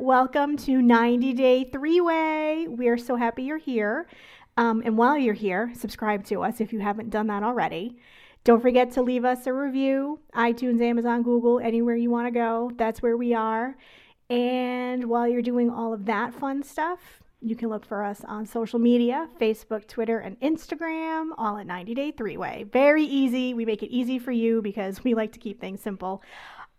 Welcome to 90 Day Three Way. We are so happy you're here. Um, and while you're here, subscribe to us if you haven't done that already. Don't forget to leave us a review iTunes, Amazon, Google, anywhere you want to go. That's where we are. And while you're doing all of that fun stuff, you can look for us on social media Facebook, Twitter, and Instagram, all at 90 Day Three Way. Very easy. We make it easy for you because we like to keep things simple,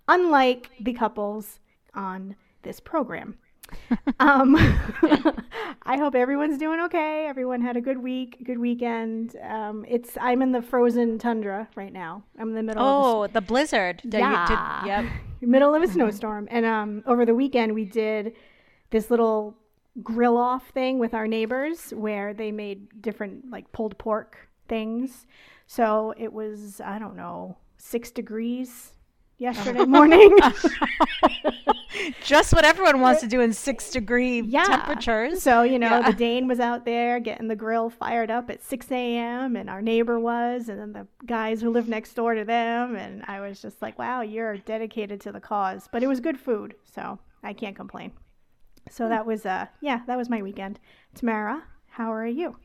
unlike the couples on this program. um, I hope everyone's doing okay. Everyone had a good week, good weekend. Um, it's I'm in the frozen tundra right now. I'm in the middle. Oh, of the blizzard. The, yeah, did, yep. middle of a snowstorm. And um, over the weekend, we did this little grill off thing with our neighbors where they made different like pulled pork things. So it was I don't know six degrees yesterday morning. Just what everyone wants to do in six degree yeah. temperatures. So, you know, yeah. the Dane was out there getting the grill fired up at 6 a.m., and our neighbor was, and then the guys who live next door to them. And I was just like, wow, you're dedicated to the cause. But it was good food, so I can't complain. So that was, uh, yeah, that was my weekend. Tamara, how are you?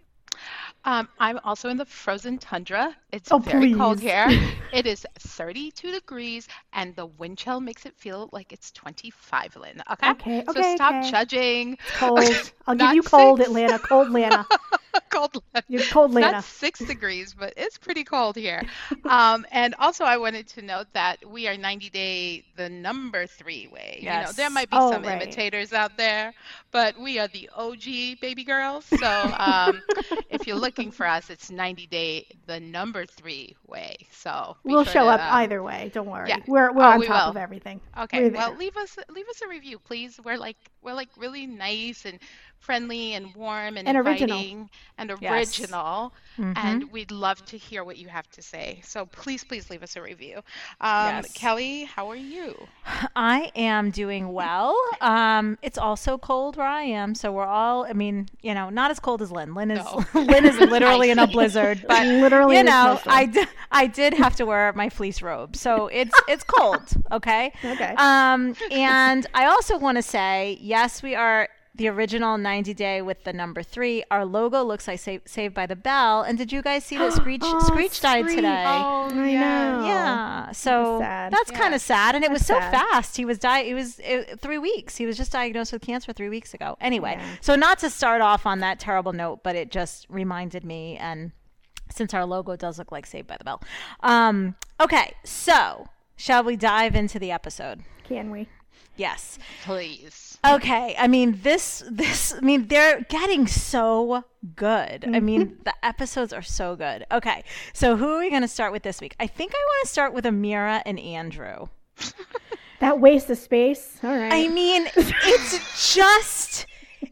Um, I'm also in the frozen tundra. It's oh, very please. cold here. it is 32 degrees, and the wind chill makes it feel like it's 25, Lynn. Okay. Okay. So okay, stop okay. judging. Cold. I'll give you cold, six. Atlanta. Cold, Atlanta. cold. You're cold. Not six degrees, but it's pretty cold here. um, and also, I wanted to note that we are 90 day the number three way. You know, there might be Oh, some right. imitators out there, but we are the OG baby girls. So um, if you're looking for us, it's 90 day the number three way. So We'll show to, up um, either way. Don't worry. yeah. We're we're Oh, on we top will. of everything. Okay, well leave us leave us a review, please. We're like we're like really nice and friendly and warm and, And original. inviting and Yes. original, Mhm. and we'd love to hear what you have to say. So please, please leave us a review. Um, Yes. Kelly, how are you? I am doing well. Um, it's also cold where I am, so we're all. I mean, you know, not as cold as Lynn. Lynn is No. Lynn is literally in a blizzard, but Literally you know. I I did have to wear my fleece robe, so it's it's cold. Okay. Okay. Um, and I also want to say, yes, we are the original 90 day with the number three. Our logo looks like Sa- Saved by the Bell. And did you guys see that Screech Oh, Screech died Screech. today? Oh, I yes. know. Yeah, so sad. that's Yeah. kind of sad, and it was so sad. fast. He was di- It was uh, three weeks. He was just diagnosed with cancer three weeks ago. Anyway, Yeah. so not to start off on that terrible note, but it just reminded me, and since our logo does look like Saved by the Bell, um, okay. So shall we dive into the episode? Can we? Yes. Please. Okay. I mean, this, this, I mean, they're getting so good. I mean, the episodes are so good. Okay. So, who are we going to start with this week? I think I want to start with Amira and Andrew. That waste of space. All right. I mean, it's just.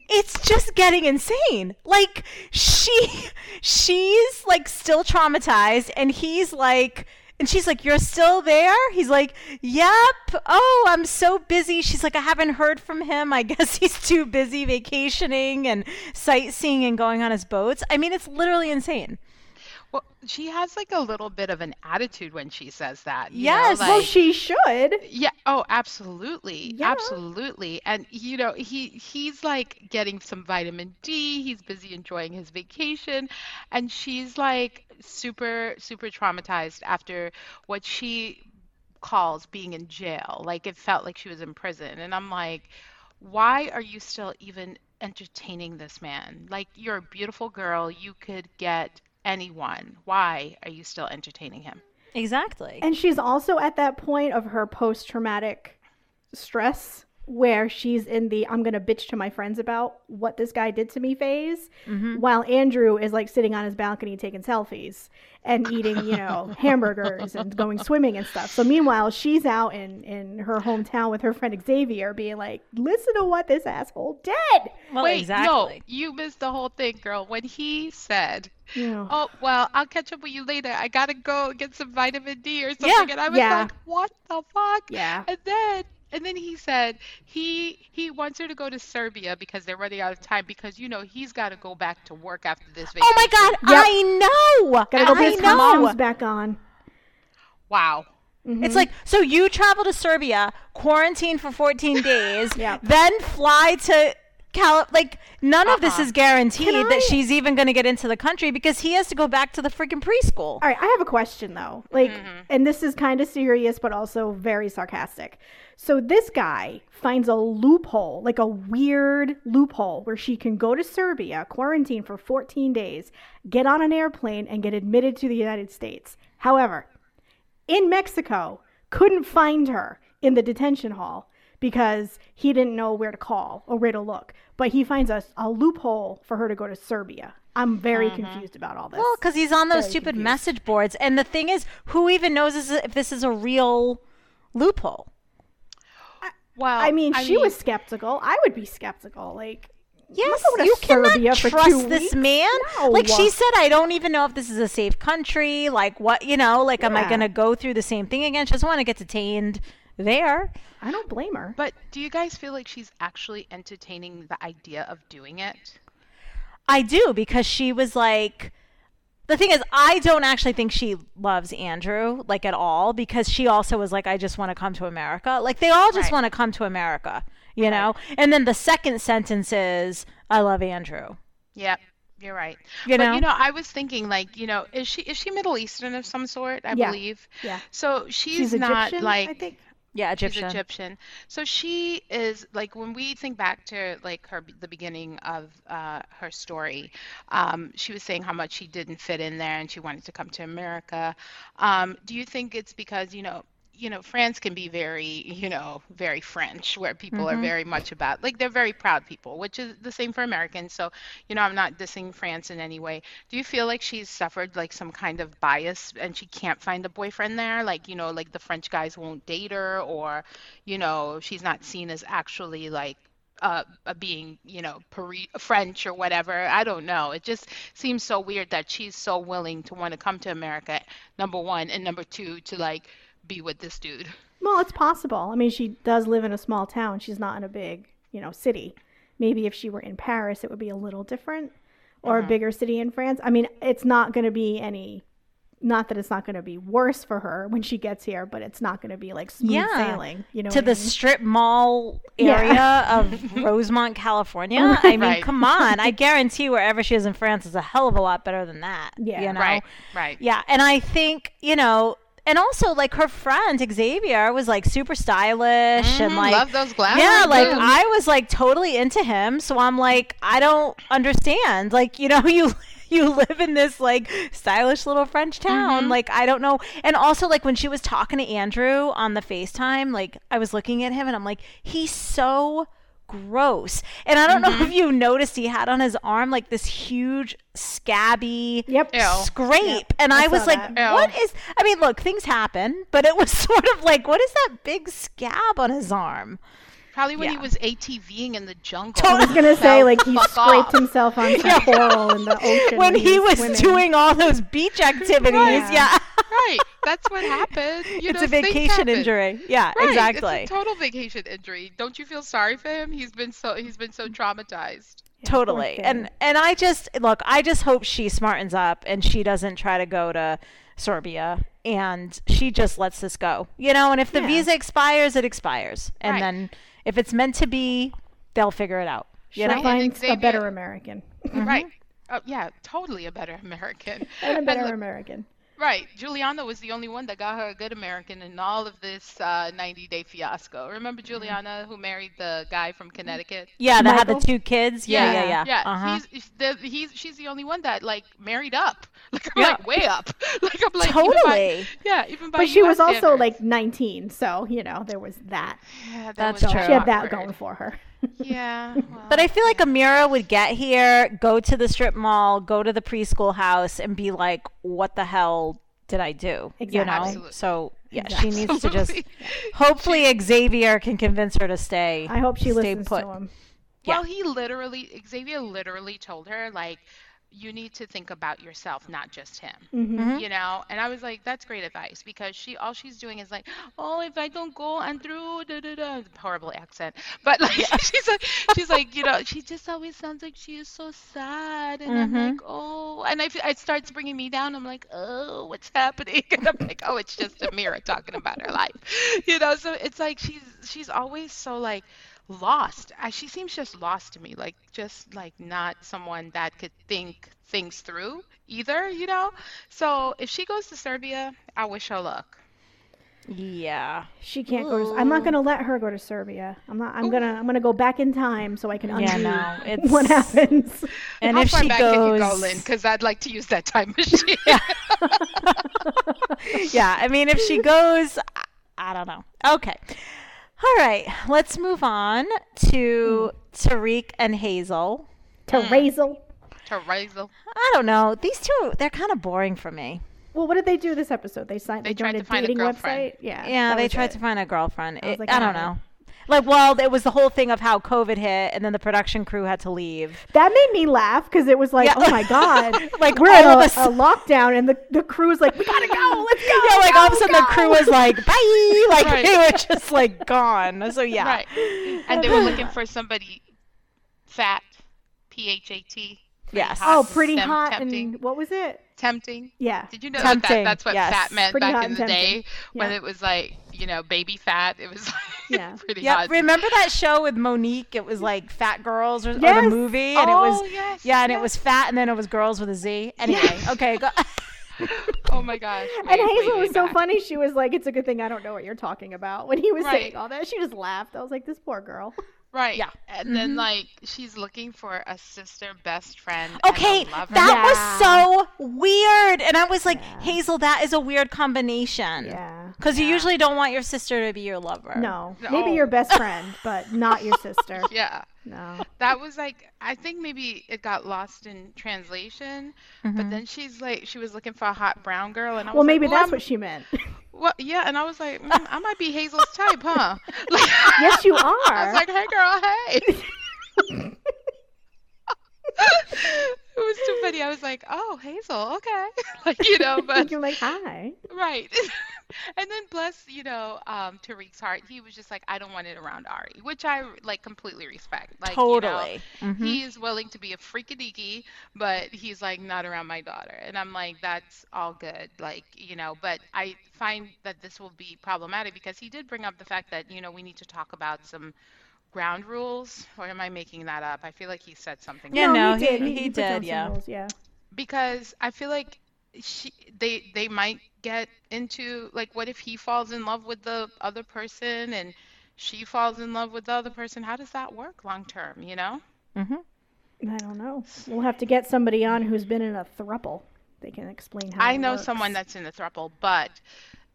It's just getting insane. Like she she's like still traumatized and he's like and she's like, You're still there? He's like, Yep. Oh, I'm so busy. She's like, I haven't heard from him. I guess he's too busy vacationing and sightseeing and going on his boats. I mean, it's literally insane. Well, she has like a little bit of an attitude when she says that. you know, Yes. well, she should. Yeah. Oh, absolutely. Yeah. Absolutely. And you know, he he's like getting some vitamin D. He's busy enjoying his vacation, and she's like super super traumatized after what she calls being in jail. Like it felt like she was in prison. And I'm like, why are you still even entertaining this man? Like you're a beautiful girl. You could get anyone. Why are you still entertaining him? Exactly. And she's also at that point of her post traumatic stress where she's in the I'm going to bitch to my friends about what this guy did to me phase, mm-hmm. while Andrew is like sitting on his balcony taking selfies and eating, you know, hamburgers and going swimming and stuff. So meanwhile, she's out in in her hometown with her friend Xavier being like, "Listen to what this asshole did." well, Wait, exactly. no, you missed the whole thing, girl. When he said, Yeah. "Oh, well, I'll catch up with you later. I gotta go get some vitamin D or something," Yeah, and I was yeah. like, "What the fuck?" Yeah. And then, and then he said he he wants her to go to Serbia because they're running out of time because you know he's got to go back to work after this vacation. Oh my god, Yep. I know. Gotta go I put his know. condoms back on. Wow. It's like so you travel to Serbia, quarantine for 14 days, Yep. then fly to Cal like none of this Uh-uh. is guaranteed Can that she's even going to get into the country because he has to go back to the freaking preschool. All right, I have a question though. Like, Mm-hmm. and this is kind of serious, but also very sarcastic. So this guy finds a loophole, like a weird loophole, where she can go to Serbia, quarantine for 14 days, get on an airplane, and get admitted to the United States. However, in Mexico, couldn't find her in the detention hall because he didn't know where to call or where to look. But he finds a, a loophole for her to go to Serbia. I'm very mm-hmm. confused about all this. Well, because he's on those Very stupid confused. message boards, and the thing is, who even knows if this is a real loophole? Well, I mean, she was skeptical. I would be skeptical. Like, Yes, go to you cannot Serbia for trust two this weeks? man. No. Like she said, I don't even know if this is a safe country. Like what, you know, like am I going to go through the same thing again? She doesn't want to get detained there. I don't blame her. But do you guys feel like she's actually entertaining the idea of doing it? I do because she was like the thing is I don't actually think she loves Andrew like at all because she also was like I just want to come to America. Like they all just Right. want to come to America, you know? And then the second sentence is I love Andrew. Yep, you're right. You but know? you know, I was thinking like, you know, is she is she Middle Eastern of some sort? I Yeah. believe. Yeah. So she's, She's not Egyptian, like I think. Yeah, Egyptian. She's Egyptian. So she is like when we think back to like her the beginning of uh, her story, um, she was saying how much she didn't fit in there and she wanted to come to America. Um, do you think it's because you know you know France can be very you know very French where people are very much about like they're very proud people, which is the same for Americans. So you know I'm not dissing France in any way. Do you feel like she's suffered like some kind of bias and she can't find a boyfriend there? Like you know like the French guys won't date her or you know she's not seen as actually like uh, uh, being, you know, Pari- French or whatever. I don't know. It just seems so weird that she's so willing to want to come to America, number one, and number two, to like be with this dude. Well, it's possible. I mean, she does live in a small town. She's not in a big, you know, city. Maybe if she were in Paris, it would be a little different, or Uh-huh. a bigger city in France. I mean, it's not going to be any. Not that it's not going to be worse for her when she gets here, but it's not going to be like smooth Yeah. sailing. You know, to the I mean? strip mall Yeah. area of Rosemont, California. I mean, Right. come on. I guarantee wherever she is in France is a hell of a lot better than that. Yeah. You know? Right, right. Yeah. And I think, you know, and also like her friend Xavier was like super stylish and Mm, like love those glasses. yeah, like. I was like totally into him. So I'm like, I don't understand. Like, you know, you you live in this like stylish little French town. Mm-hmm. Like, I don't know. And also like when she was talking to Andrew on the FaceTime, like I was looking at him and I'm like, he's so gross. And I don't know Mm-hmm. if you noticed he had on his arm like this huge scabby Yep. Ew. scrape. And I, I was like, that. what Ew. is I mean, look, things happen, but it was sort of like, what is that big scab on his arm? Probably when he yeah. was ATVing in the jungle. I was gonna say like he fuck scraped off. himself on some coral in the ocean when he was swimming. doing all those beach activities. Right. Yeah. right. That's what happened. You it's know, a vacation injury. Yeah, Right, exactly. It's a total vacation injury. Don't you feel sorry for him? He's been so he's been so traumatized. Yeah, totally. And and I just look, I just hope she smartens up and she doesn't try to go to Serbia and she just lets this go. You know, and if the Yeah. visa expires, it expires. And Right. then if it's meant to be, they'll figure it out. You She'll know? And find a better American Right. Mm-hmm. Oh, yeah, totally a better American. and a better look- American. Right. Juliana was the only one that got her a good American in all of this uh, 90 day fiasco. Remember Juliana who married the guy from Connecticut? Yeah, that had the two kids. Yeah, yeah, yeah. Yeah. Uh-huh. He's, the, he's, she's the only one that like married up. Like I'm Yeah. like way up. Like I'm like even by- Totally. yeah, even by But she was also standards. like 19, so you know there was that. yeah, that That's was true. She had that awkward. going for her. Yeah. But I feel like Amira would get here, go to the strip mall, go to the preschool house, and be like, "What the hell did I do?" You know. Absolutely. So yeah, she needs to just. Absolutely. Hopefully, Xavier can convince her to stay. I hope she stay listens put. to him. Yeah. Well, he literally, Xavier literally told her, like, you need to think about yourself, not just him. Mm-hmm. You know, and I was like, that's great advice because she all she's doing is like, oh, if I don't go and through, da da da, horrible accent, but like she's like, she's like, you know, she just always sounds like she is so sad, and I'm Mhm. like, oh, and I f- it starts bringing me down. I'm like, oh, what's happening? And I'm like, oh, it's just Amira talking about her life, you know. So it's like she's she's always so like lost. She seems just lost to me, like just like not someone that could think things through either, you know? So if she goes to Serbia, I wish her luck. Yeah. She can't go. To, I'm not going to let her go to Serbia. I'm not. I'm gonna. I'm gonna go back in time so I can undo Yeah, no, it's what happens. And How if far she back goes, can you go, Lynn? Because I'd like to use that time machine. yeah, I mean, if she goes, I, I don't know. Okay. All right, let's move on to hmm. Tarik and Hazel. Teresa. Hmm. Teresa. I don't know. These two, they're kind of boring for me. Well, what did they do this episode? They signed. They, They tried joined to a find a dating girlfriend. website. Yeah. Yeah, they tried it. to find a girlfriend. I It- like, I don't know. Like, well, it was the whole thing of how COVID hit, and then the production crew had to leave. That made me laugh because it was like, Yeah. oh my god, Like, we're in of a, a s- a lockdown, and the the crew's like, we gotta go, let's go. Yeah, like all of a go, sudden the crew was like, bye! Like Right. they were just like gone. So yeah. Right. And they were looking for somebody fat, P H A T. Yes. Oh, pretty Tem- hot tempting. and what was it? Tempting. Yeah. Did you know Tempting, that that's what yes. fat meant Pretty back in the tempting. day when it was like, you know, baby fat? It was like Yeah. pretty Yeah, hot. remember that show with Mo'Nique? It was like Fat Girls or, or the movie, and oh, it was oh, yes, yeah, and it was fat, and then it was girls with a Z. Anyway, okay, go. Oh my gosh. And way, way, Hazel way was so back. funny. She was like, "It's a good thing I don't know what you're talking about." When he was saying all that, she just laughed. I was like, "This poor girl." Right. Yeah. And then Mhm. like she's looking for a sister, best friend. and a Okay, lover. that Yeah. was so weird, and I was like, Yeah. Hazel, that is a weird combination. Yeah. Because you usually don't want your sister to be your lover. No, maybe your best friend, but not your sister. Yeah. No. That was like I think maybe it got lost in translation, but Mhm. then she's like she was looking for a hot brown girl and I was Well, like, maybe that's I'm- what she meant. Well, yeah, and I was like, mm, I might be Hazel's type, huh? Like, yes, you are. I was like, hey, girl, hey. it was too funny. I was like, oh, Hazel, okay. like, you know, but You're like, "Hi." right. and then bless, you know, um, Tarik's heart. He was just like, I don't want it around Ari, which I like completely respect. Like, you know, totally. Mhm. he is willing to be a freakadiki, but he's like not around my daughter. And I'm like, that's all good. Like, you know, but I find that this will be problematic because he did bring up the fact that, you know, we need to talk about some ground rules. Or am I making that up? I feel like he said something. Yeah, no, he he- did. he put down did, yeah. rules, yeah. because I feel like she they they might get into like what if he falls in love with the other person and she falls in love with the other person how does that work long term you know Mhm. I don't know. We'll have to get somebody on who's been in a thruple. They can explain how. I know works. someone that's in a throuple but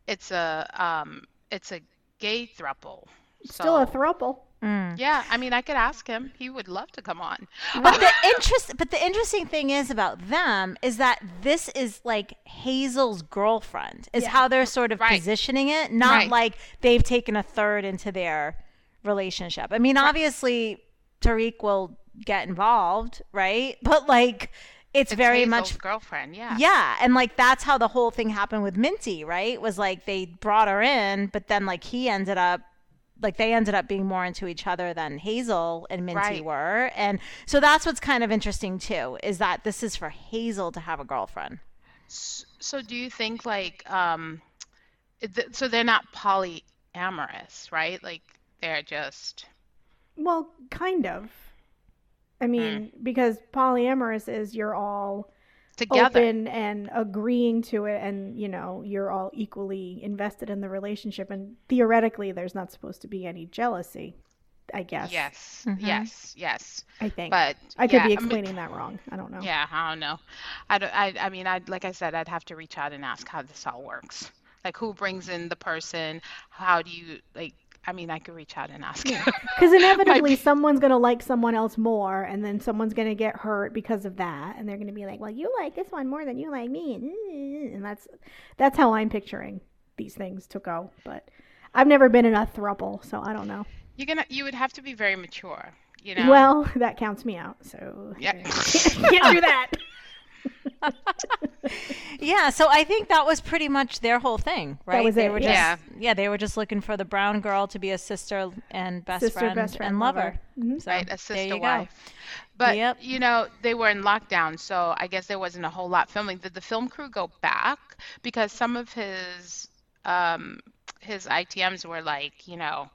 it's a um it's a gay throuple still a so- thruple. Mm. yeah I mean I could ask him he would love to come on But the interest, but the interesting thing is about them is that this is like Hazel's girlfriend. Is Yeah. how they're sort of Right. positioning it, not Right. like they've taken a third into their relationship. I mean, obviously Tarik will get involved, right? But like, it's, it's very Hazel's much girlfriend yeah yeah, and like that's how the whole thing happened with Minty, right? Was like they brought her in, but then like he ended up like they ended up being more into each other than Hazel and Minty Right. were. And so that's what's kind of interesting too, is that this is for Hazel to have a girlfriend. So do you think like um th- so they're not polyamorous, right? Like they're just Well, kind of. I mean, because polyamorous is you're all together. open and agreeing to it, and you know you're all equally invested in the relationship, and theoretically, there's not supposed to be any jealousy. I guess. Yes. Mhm. Yes. Yes. I think. But I could yeah, be I mean- explaining that wrong. I don't know. Yeah, I don't know. I don't I I mean, I like I said I'd have to reach out and ask how this all works. Like who brings in the person? How do you like I mean, I could reach out and ask. Because inevitably, someone's going to like someone else more, and then someone's going to get hurt because of that, and they're going to be like, "Well, you like this one more than you like me," mm-hmm. and that's that's how I'm picturing these things to go. But I've never been in a thruple, so I don't know. You're gonna you would have to be very mature, you know? Well, that counts me out, so Yeah. can't do that. Yeah, so I think that was pretty much their whole thing, right? was they it, were yeah. just yeah. they were just looking for the brown girl to be a sister and best Sister, friend, best friend, and lover. lover. So right, a there sister you go. wife. But Yep. you know, they were in lockdown, so I guess there wasn't a whole lot filming. Did the film crew go back because some of his um his ITMs were like, you know,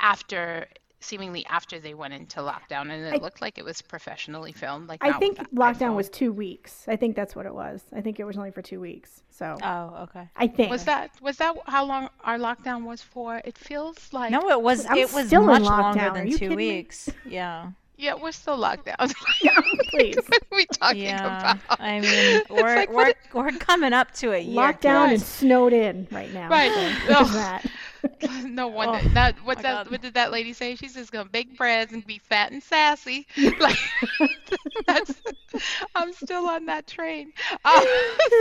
after seemingly after they went into lockdown, and it I- looked like it was professionally filmed. Like I think lockdown iPhone. was two weeks. I think that's what it was. I think it was only for two weeks. So Oh, okay. I think Was that was that how long our lockdown was for? It feels like No, it was I'm it was still in much longer lockdown. Are than you two kidding me? Yeah. yeah, we're still locked down. yeah, please. what are we talking Yeah. about? I mean, we're like, we're what- we're coming up to a year. locked down and snowed in right now. Right. So Ugh. there's that. no wonder. Oh, that, what's that? God. What did that lady say? She's just gonna bake breads and be fat and sassy. like that's. I'm still on that train. Uh,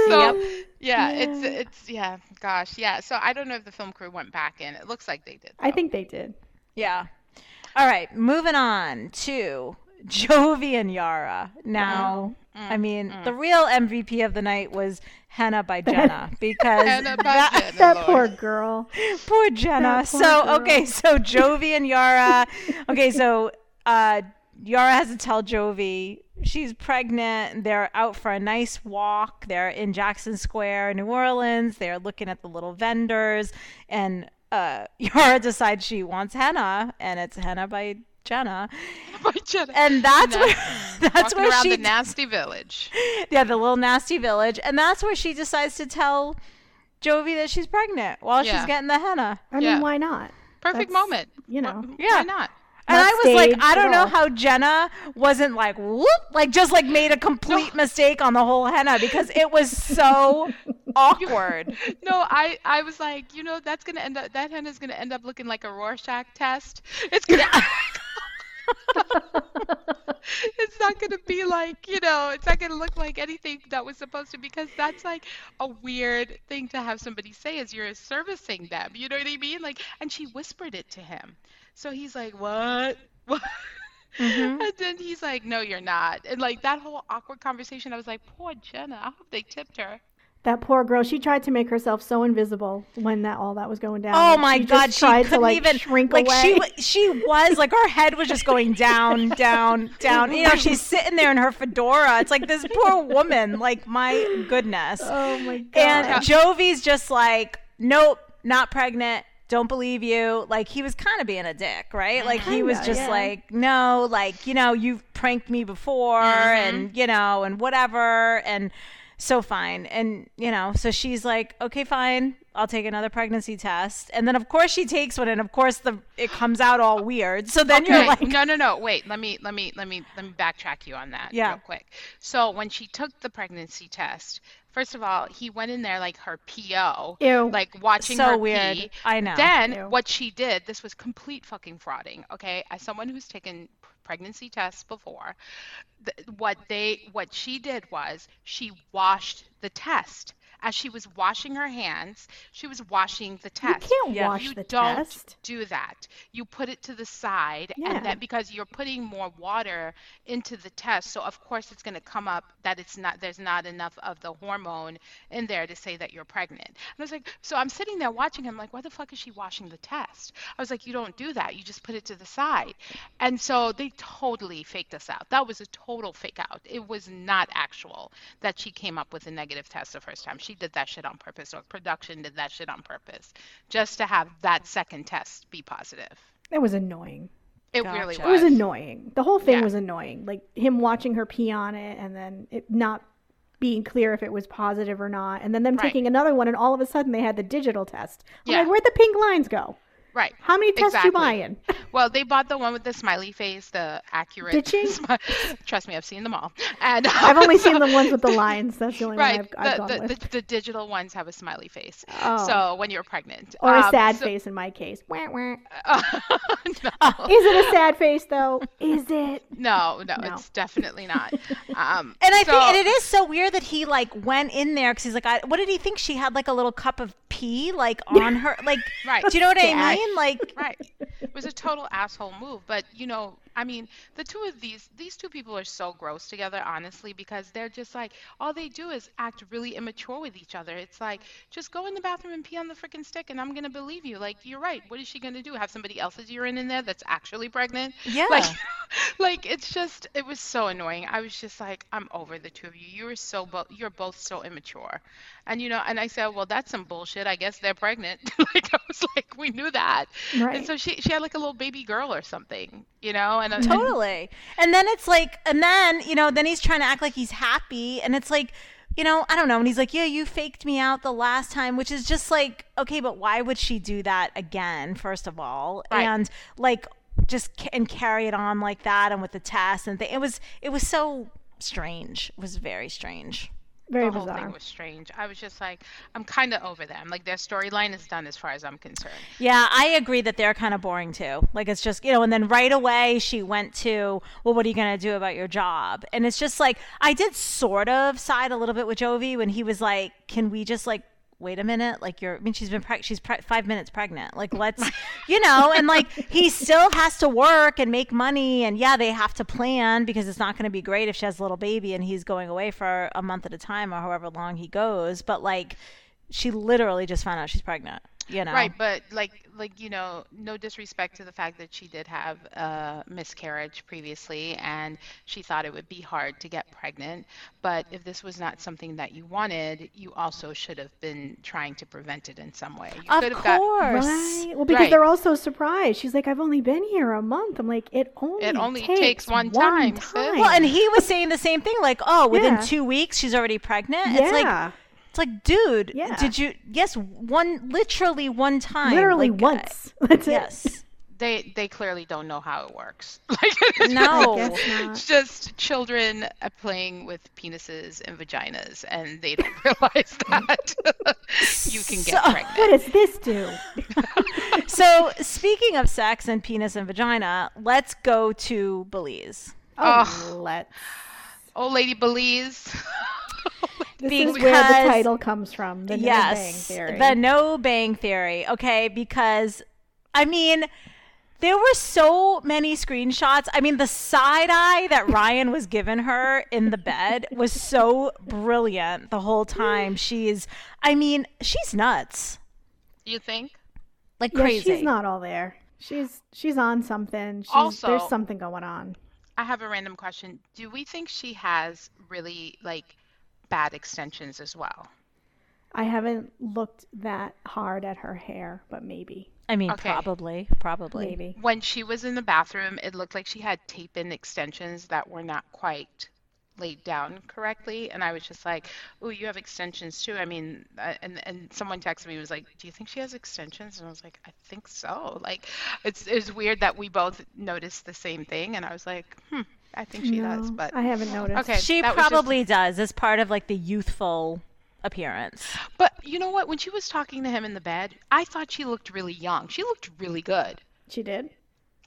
so yeah, it's Yeah. it's yeah. Gosh, yeah. So I don't know if the film crew went back in. It looks like they did. I think they did. Yeah. All right, moving on to Jovi and Yara. Now, Mm, I mean, the real MVP of the night was Henna by Jenna because Hannah by that, Jenna, That poor girl. poor Jenna. Poor so girl. okay, so Jovi and Yara. Okay, so uh, Yara has to tell Jovi she's pregnant. They're out for a nice walk. They're in Jackson Square, New Orleans. They're looking at the little vendors, and uh, Yara decides she wants henna, and it's henna by Jenna, By Jenna. and that's Na- where that's Walking where around she the nasty village. yeah the little nasty village, and that's where she decides to tell Jovi that she's pregnant while she's getting the henna. I Yeah. mean, why not? Perfect That's- moment. you know. Wh- Yeah. Why not? And I was like, I don't know all. how Jenna wasn't like whoop, like just like made a complete mistake on the whole henna because it was so awkward. No, I I was like, you know, that's gonna end up that henna's gonna end up looking like a Rorschach test. It's gonna. It's not gonna be like you know, it's not gonna look like anything that was supposed to because that's like a weird thing to have somebody say as you're servicing them. You know what I mean? Like, and she whispered it to him, so he's like, what? What? Mhm. And then he's like, no, you're not. And like that whole awkward conversation, I was like, poor Jenna. I hope they tipped her. That poor girl. She tried to make herself so invisible when that all that was going down. Oh my she god, she tried couldn't to like even shrink like away. she she was like her head was just going down, down, down. You know, she's sitting there in her fedora. It's like this poor woman. Like my goodness. oh my god. And Jovi's just like, nope, not pregnant. Don't believe you. Like he was kind of being a dick, right? Like he was just yeah. like, no, like you know, you've pranked me before, mm-hmm. and you know, and whatever, and so fine, and you know, so she's like, okay, fine, I'll take another pregnancy test, and then of course she takes one, and of course the it comes out all weird. So then you're like, no, no, no. Wait, let me, let me, let me, let me backtrack you on that Yeah. real quick. So when she took the pregnancy test, first of all, he went in there like her PO, Ew. like watching so her weird. pee. I know. Then Ew. what she did, this was complete fucking frauding. Okay, as someone who's taken pregnancy tests before, what they, what she did was she washed the test. As she was washing her hands, she was washing the test. you can't Yeah. wash you the don't test. do that. You put it to the side, Yeah. and then because you're putting more water into the test, so of course it's going to come up that it's not there's not enough of the hormone in there to say that you're pregnant. And I was like, so I'm sitting there watching him, like, why the fuck is she washing the test? I was like, you don't do that. You just put it to the side. And so they totally faked us out. That was a total fake out. It was not actual that she came up with a negative test the first time. She did that shit on purpose, or production did that shit on purpose, just to have that second test be positive. It was annoying. It really Gotcha. It was was. annoying. The whole thing Yeah. was annoying. Like him watching her pee on it and then it not being clear if it was positive or not. And then them Right. taking another one and all of a sudden they had the digital test. I'm Yeah. like, where'd the pink lines go? Right. How many tests you Exactly. buying? Well, they bought the one with the smiley face, the accurate. Did she? smi- Trust me, I've seen them all. And I've only seen the ones with the lines. That's the only right. one I've, I've gone the, the, with. the, the digital ones have a smiley face. Oh. So when you're pregnant. or a Um, sad so- face in my case. Wah, wah. no. Is it a sad face though? Is it? no, no, No. it's definitely not. Um, And I so- think, and it is so weird that he like went in there because he's like, I, what did he think? She had like a little cup of pee like on her, like, Right. do you know what I Dash. Mean? Like, Right. It was a total asshole move. But, you know, I mean, the two of these these two people are so gross together, honestly, because they're just like all they do is act really immature with each other. It's like just go in the bathroom and pee on the freaking stick, and I'm gonna believe you. Like you're right. What is she gonna do? Have somebody else's urine in there that's actually pregnant? Yeah. Like, like it's just it was so annoying. I was just like, I'm over the two of you. You are so both you're both so immature. And you know, and I said, well, that's some bullshit. I guess they're pregnant. like I was like, we knew that. Right. And so she she had like a little baby girl or something, you know, and, and Totally. And then it's like, and then, you know, then he's trying to act like he's happy. And it's like, you know, I don't know. And he's like, yeah, you faked me out the last time, which is just like, okay, but why would she do that again, first of all? Right. And like, just and carry it on like that and with the test and th- it was it was so strange it was very strange Very the whole bizarre. thing was strange. I was just like, I'm kind of over them. Like their storyline is done as far as I'm concerned. Yeah, I agree that they're kind of boring too. Like it's just, you know, and then right away she went to, well, what are you going to do about your job? And it's just like, I did sort of side a little bit with Jovi when he was like, can we just like, wait a minute? Like you're, I mean, she's been, preg- she's pre- five minutes pregnant. Like let's, you know, and like he still has to work and make money. And yeah, they have to plan because it's not going to be great if she has a little baby and he's going away for a month at a time or however long he goes. But like, she literally just found out she's pregnant. You know, Right, but like like you know, no disrespect to the fact that she did have a miscarriage previously and she thought it would be hard to get pregnant, but if this was not something that you wanted, you also should have been trying to prevent it in some way. You Of could have got course. Right. Well, because Right. they're all so surprised. She's like, I've only been here a month. I'm like, it only It only takes, takes one time, sis. Well, and he was saying the same thing, like, oh, within Yeah. two weeks she's already pregnant. yeah, It's like, it's like, dude, Yeah. did you? Yes, one, literally one time, literally like, uh, once. That's it. yes, they they clearly don't know how it works. Like it's No. Just, it's just children playing with penises and vaginas, and they don't realize that you can get So- pregnant. What does this do? so speaking of sex and penis and vagina, let's go to Belize. Oh, let's. Old Lady Belize. This is where the title comes from. The No Bang yes, Theory. the no bang theory. Okay, because I mean, there were so many screenshots. I mean, the side eye that Ryan was giving her in the bed was so brilliant the whole time. She's, I mean, she's nuts, you think? like yeah, crazy. she's not all there. She's she's on something. She's, Also- there's something going on. I have a random question. Do we think she has really like bad extensions as well? I haven't looked that hard at her hair, but maybe, I mean, Okay. probably, probably. maybe. When she was in the bathroom, it looked like she had tape-in extensions that were not quite laid down correctly, and I was just like, "Oh, you have extensions too." I mean, uh, and and someone texted me and was like, "Do you think she has extensions?" And I was like, "I think so." Like, it's it's weird that we both noticed the same thing, and I was like, "Hmm, I think she does." But I haven't noticed. okay, She that was just- probably does as part of like the youthful appearance. But you know what? When she was talking to him in the bed, I thought she looked really young. She looked really good. She did.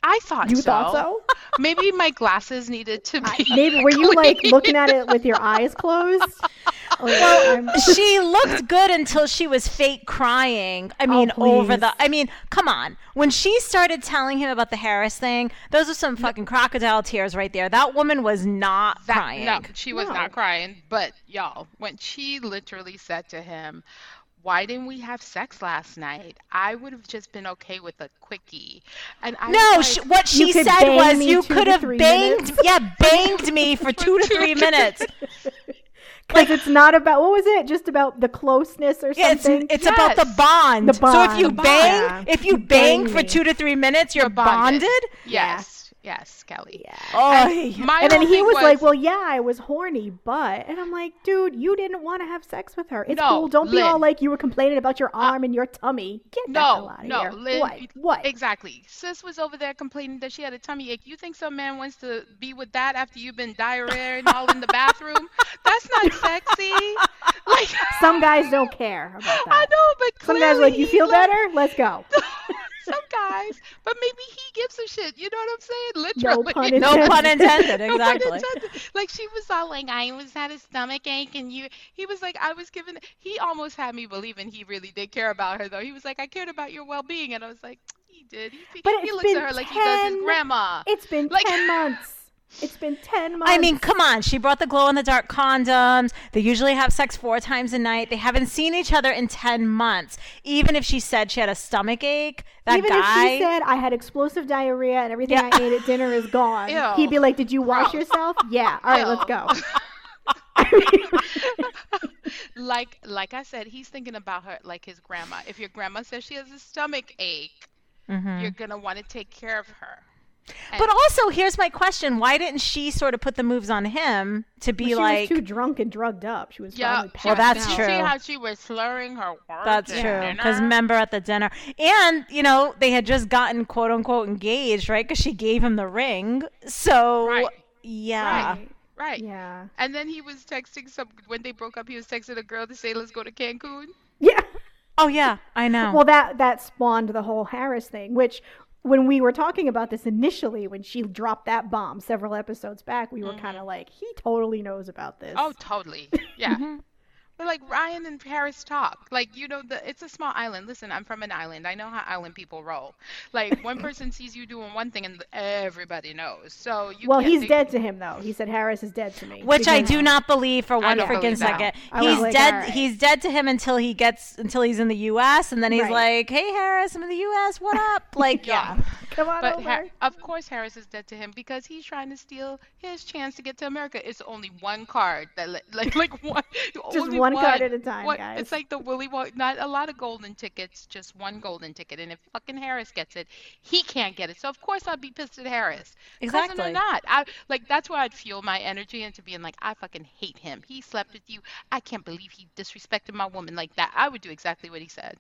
I thought You so. thought so? Maybe my glasses needed to be. Maybe were you like looking at it with your eyes closed? well, she looked good until she was fake crying. I oh, mean, over the. I mean, come on. When she started telling him about the Harris thing, those are some fucking crocodile tears right there. That woman was not That- crying. No, she was No. not crying. But y'all, when she literally said to him, "Why didn't we have sex last night?" I would have just been okay with a quickie. And I No, was sh like, what she said was you could have banged, minutes. yeah, banged me for two to three minutes. Because it's not about what was it? Just about the closeness or Yeah, it's something. it's about the bond. The bond. So if you bang, Yeah. if you You bang, bang for two to three minutes, you're, You're bonded. bonded. yes, yes, Kelly. yeah. Oh, And my And then he thing was, like, "Well, yeah, I was horny, but," and I'm like, "Dude, you didn't want to have sex with her. It's No, cool. Don't be all like you were complaining about your uh, arm and your tummy. Get the hell No, out of no, here. Lynn, what? What? Exactly. Sis was over there complaining that she had a tummy ache. You think some man wants to be with that after you've been diarrhea and all in the bathroom? That's not sexy. Like Some guys don't care about that. I know, but Some guys are like, "You feel let- better? Let's go." some guys, but maybe he gives a shit. You know what I'm saying? Literally. pun no pun intended. No pun Exactly. intended. Like she was all like, I was had a stomach ache, and you. He was like, I was given. He almost had me believing he really did care about her, though. He was like, I cared about your well-being, and I was like, he did. He, But he it's looks been at her like he does his 10 grandma. It's been Like- 10 months. It's been 10 months. I mean, come on. She brought the glow in the dark condoms. They usually have sex four times a night. They haven't seen each other in 10 months. Even if she said she had a stomach ache, that Even guy. if she said I had explosive diarrhea and everything Yeah. I ate at dinner is gone, Ew. he'd be like, "Did you wash Gross. yourself?" Yeah. All right, let's go. like like I said, he's thinking about her like his grandma. If your grandma says she has a stomach ache, Mhm. you're gonna want to take care of her. And- But also, here's my question: Why didn't she sort of put the moves on him to be she like? was too drunk and drugged up. She was yeah, probably Well, that's out. true. See how she was slurring her words. That's true. Because dinner? remember at the dinner, and you know they had just gotten quote unquote engaged, right? Because she gave him the ring. So Right. yeah, Right. right. Yeah. And then he was texting some when they broke up. He was texting a girl to say, "Let's go to Cancun." Yeah. oh yeah, I know. Well, that that spawned the whole Harris thing, which when we were talking about this initially, when she dropped that bomb several episodes back, we were kind of like, he totally knows about this. Mm-hmm. Oh, totally. Yeah. But like Ryan and Harris talk, like you know, the it's a small island. Listen, I'm from an island. I know how island people roll. Like one person sees you doing one thing, and everybody knows. So you. well, he's think- dead to him though. He said Harris is dead to me, Which I do not believe for one don't freaking second. He's like, dead. all right. He's dead to him until he gets until he's in the U.S. and then he's Right. like, "Hey Harris, I'm in the U.S. What up?" Like, yeah. Yeah. Come on But over. ha- of course, Harris is dead to him because he's trying to steal his chance to get to America. It's only one card that, like, like one, Just only one card at a time, One- guys. It's like the Willy Wonka, not a lot of golden tickets, just one golden ticket. And if fucking Harris gets it, he can't get it. So of course I'd be pissed at Harris. Cousin Exactly. or not, I like that's where I'd fuel my energy into being like, I fucking hate him. He slept with you. I can't believe he disrespected my woman like that. I would do exactly what he said.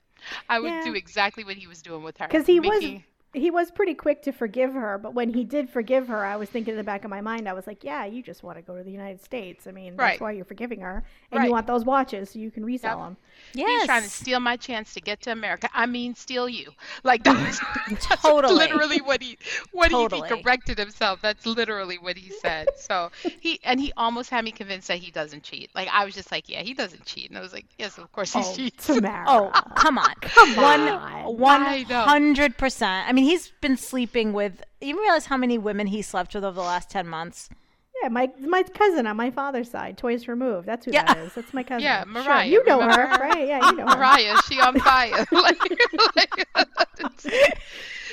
I would Yeah. do exactly what he was doing with her. because he was making- he was pretty quick to forgive her but when he did forgive her i was thinking in the back of my mind i was like yeah you just want to go to the united states i mean that's why you're forgiving her and Right. you want those watches so you can resell Yep. them Yes. He's trying to steal my chance to get to America. I mean, steal you. Like that's, that's Totally. literally what he what Totally. he, he corrected himself. That's literally what he said. So he and he almost had me convinced that he doesn't cheat. Like I was just like, yeah, he doesn't cheat, and I was like, yes, of course he oh cheats. Tamara. Oh, come on. Come on. one I know. hundred percent. I mean, he's been sleeping with. You realize how many women he slept with over the last ten months? yeah my my cousin on my father's side twice removed that's who Yeah. that is that's my cousin Yeah, Sure, Mariah, you know her her? right yeah you know her Mariah, she on fire. like, like,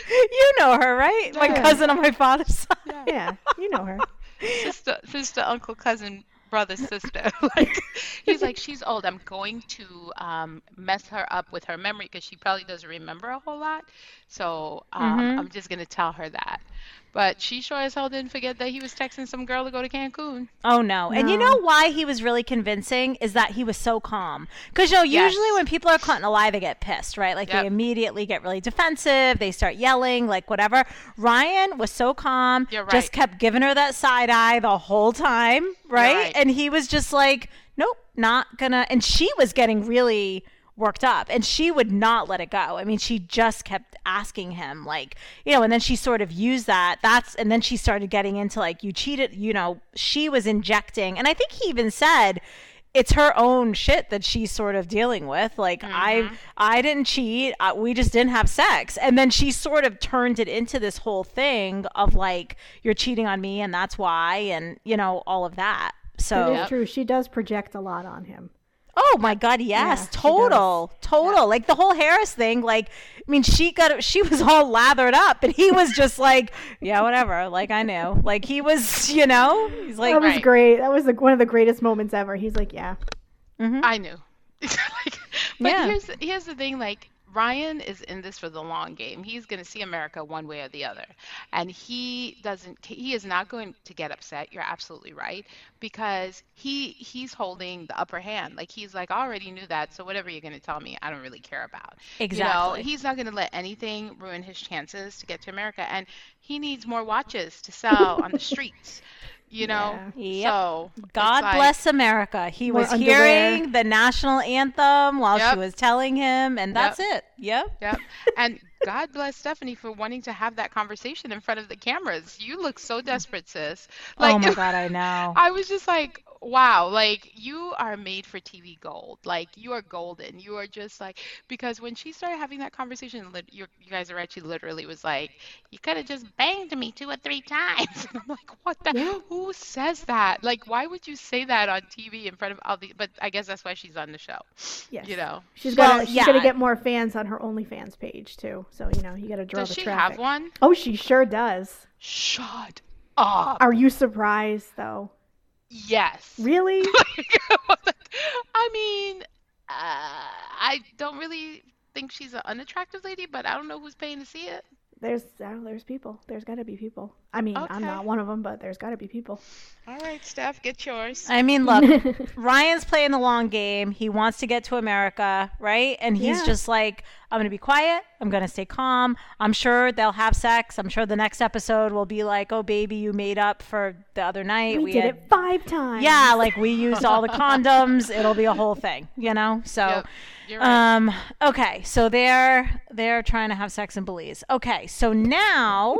you know her, right? My Yeah. cousin on my father's side. yeah you know her sister, sister, uncle, cousin, brother, sister. like he's like, she's old. I'm going to um, mess her up with her memory because she probably doesn't remember a whole lot. So um, Mhm. I'm just gonna tell her that. But she sure as hell didn't forget that he was texting some girl to go to Cancun. Oh no. And you know why he was really convincing is that he was so calm. Because you know, Yes. usually when people are caught in a lie, they get pissed, right? Like Yep. they immediately get really defensive. They start yelling, like whatever. Ryan was so calm. You're Just kept giving her that side eye the whole time, right? right. And he was just like, nope, not gonna. And she was getting really worked up and she would not let it go. I mean, she just kept asking him like, you know, and then she sort of used that. That's and then she started getting into like you cheated, you know, she was injecting. And I think he even said it's her own shit that she's sort of dealing with. Like I I didn't cheat. Uh, we just didn't have sex. And then she sort of turned it into this whole thing of like you're cheating on me and that's why and you know all of that. So it is true she does project a lot on him Oh my god, yes, Yeah, she total, total. Like the whole Harris thing. Like, I mean, she got she was all lathered up, and he was just like, yeah, whatever. Like I knew. Like he was, you know, he's like, that was Right. great that was like one of the greatest moments ever he's like yeah mm-hmm. I knew. like, but Yeah. here's here's the thing, like Ryan is in this for the long game. He's going to see America one way or the other. And he doesn't he is not going to get upset. You're absolutely right because he he's holding the upper hand. Like he's like I already knew that, so whatever you're going to tell me, I don't really care about. Exactly. You know, he's not going to let anything ruin his chances to get to America and he needs more watches to sell on the streets. You know? Yep. So God like- bless America. He was underwear. hearing the national anthem while Yep. she was telling him, and that's it. Yep. Yep. And God bless Stephanie for wanting to have that conversation in front of the cameras. You look so mm-hmm. desperate, sis. Oh like, oh my god, I know. I was just like, wow, like you are made for TV gold. Like you are golden. You are just like because when she started having that conversation, lit- you you guys are actually literally was like, you could have just banged me two or three times. And I'm like, what the? Yeah. Who says that? Like, why would you say that on TV in front of all the? But I guess that's why she's on the show. Yes. You know. She's Well, gonna she's gonna get more fans on her OnlyFans page too. So you know you got to draw Does the she traffic. have one? Oh, she sure does. Shut up. Are you surprised though? Yes. Really? I mean, uh, I don't really think she's an unattractive lady, but I don't know who's paying to see it. There's oh, there's people. There's got to be people. I mean, I'm not one of them, but there's got to be people. All right, Steph, get yours. I mean, look, Ryan's playing the long game. He wants to get to America, right? And he's Yeah. just like, I'm going to be quiet. I'm going to stay calm. I'm sure they'll have sex. I'm sure the next episode will be like, oh, baby, you made up for the other night. we, did had- it five times. Yeah, like we used all the condoms. It'll be a whole thing, you know? So. Yep, right. Um. Okay. So they're they're trying to have sex in Belize. Okay. So now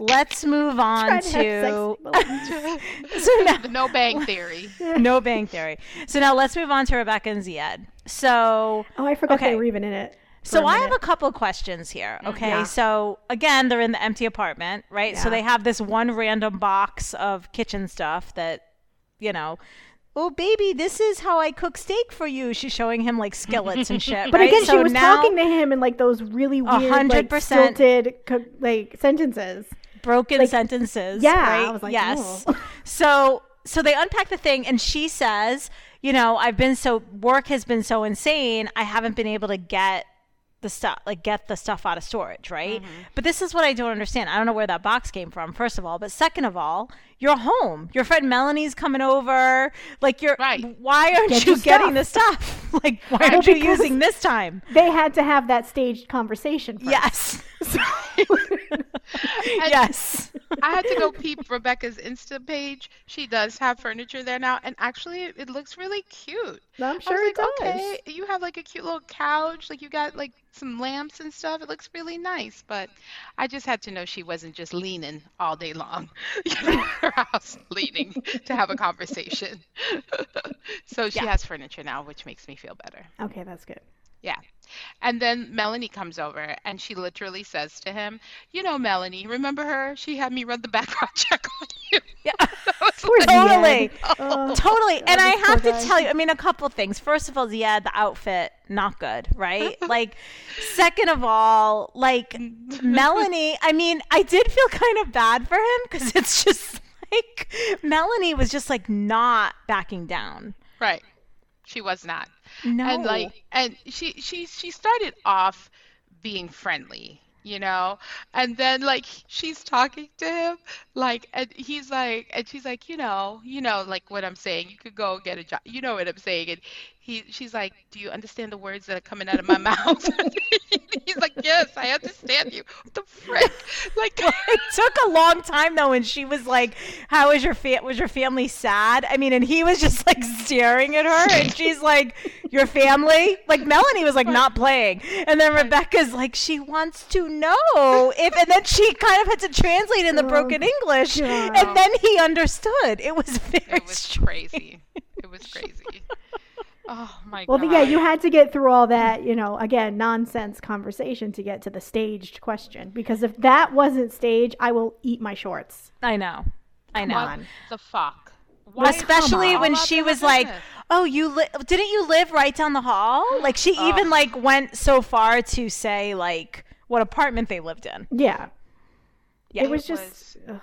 let's move on to to so now the no bang theory. no bang theory. So now let's move on to Rebecca and Ziad. So oh, I forgot Okay. they were even in it. so a I have a couple of questions here. Mm, okay. Yeah. So again, they're in the empty apartment, right? So they have this one random box of kitchen stuff that, you know. Oh baby, this is how I cook steak for you. She's showing him like skillets and shit. But right? again, so she was now, talking to him in like those really weird, hundred like percent. stilted, like sentences. Broken Like, sentences. yeah, right? I was like, yes. oh. So so they unpack the thing, and she says, you know, I've been so work has been so insane, I haven't been able to get the stuff like get the stuff out of storage right Mm-hmm. but this is what i don't understand i don't know where that box came from first of all but second of all you're home your friend melanie's coming over like you're Right. why aren't Get you your getting stuff. the stuff like why aren't you using this time They had to have that staged conversation. First. yes yes I had to go peep Rebecca's Insta page. She does have furniture there now, and actually, it, it looks really cute. I'm sure it like, does. okay, you have like a cute little couch, like you got like some lamps and stuff. It looks really nice, but I just had to know she wasn't just leaning all day long her house, leaning to have a conversation. so she Yeah. has furniture now, which makes me feel better. Okay, that's good. Yeah. And then Melanie comes over and she literally says to him, You know, Melanie, remember her? She had me run the background check on you. yeah totally Oh, Totally. God, and I this poor have to guy. tell you, I mean, a couple things. First of all, Ziad, the outfit, not good, right? like, second of all, like, Melanie, I mean, I did feel kind of bad for him because it's just like Melanie was just like not backing down. Right. She was not. No. And like and she she she started off being friendly, you know? And then like she's talking to him like and he's like and she's like, "You know, you know like what I'm saying. You could go get a job. You know what I'm saying." And he she's like, "Do you understand the words that are coming out of my mouth?" he's like, "Yes, I understand you." What the frick? Like it took a long time though, and she was like, "How was your fa- was your family sad?" I mean, and he was just like staring at her, and she's like, "Your family?" Like Melanie was like not playing, and then Rebecca's like, "She wants to know if," and then she kind of had to translate in the Oh, broken English, and then he understood. It was very it was strange. crazy. It was crazy. Oh my Well, god. Well, yeah, you had to get through all that, you know, again, nonsense conversation to get to the staged question. Because if that wasn't staged, I will eat my shorts. I know, I know. What the fuck? Why Especially when she their was like, business? "Oh, you li- didn't you live right down the hall?" Like she even like went so far to say like what apartment they lived in. Yeah. Yeah. it was It just. was- ugh.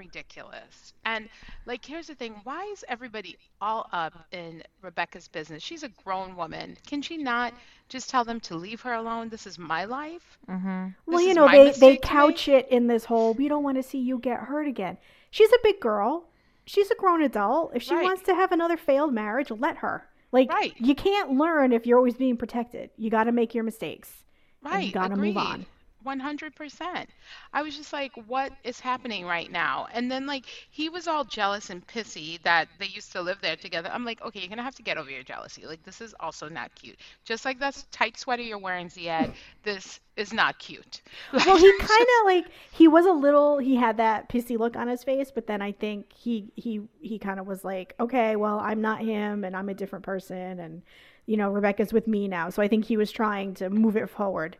Ridiculous. And like, here's the thing: why is everybody all up in Rebecca's business? She's a grown woman. Can she not just tell them to leave her alone? This is my life. Mm-hmm. Well, you know, they, they couch it in this whole, we don't want to see you get hurt again. She's a big girl. She's a grown adult. If she Right. wants to have another failed marriage, let her. Like, Right. you can't learn if you're always being protected. You got to make your mistakes. and Right. you got to move agreed. on. 100%. I was just like, what is happening right now? And then, like, he was all jealous and pissy that they used to live there together. I'm like, okay, you're going to have to get over your jealousy. Like, this is also not cute. Just like that tight sweater you're wearing, Ziad, this is not cute. Well, he kind of like he was a little. He had that pissy look on his face, but then I think he he he kind of was like, okay, well, I'm not him, and I'm a different person, and you know, Rebecca's with me now. So I think he was trying to move it forward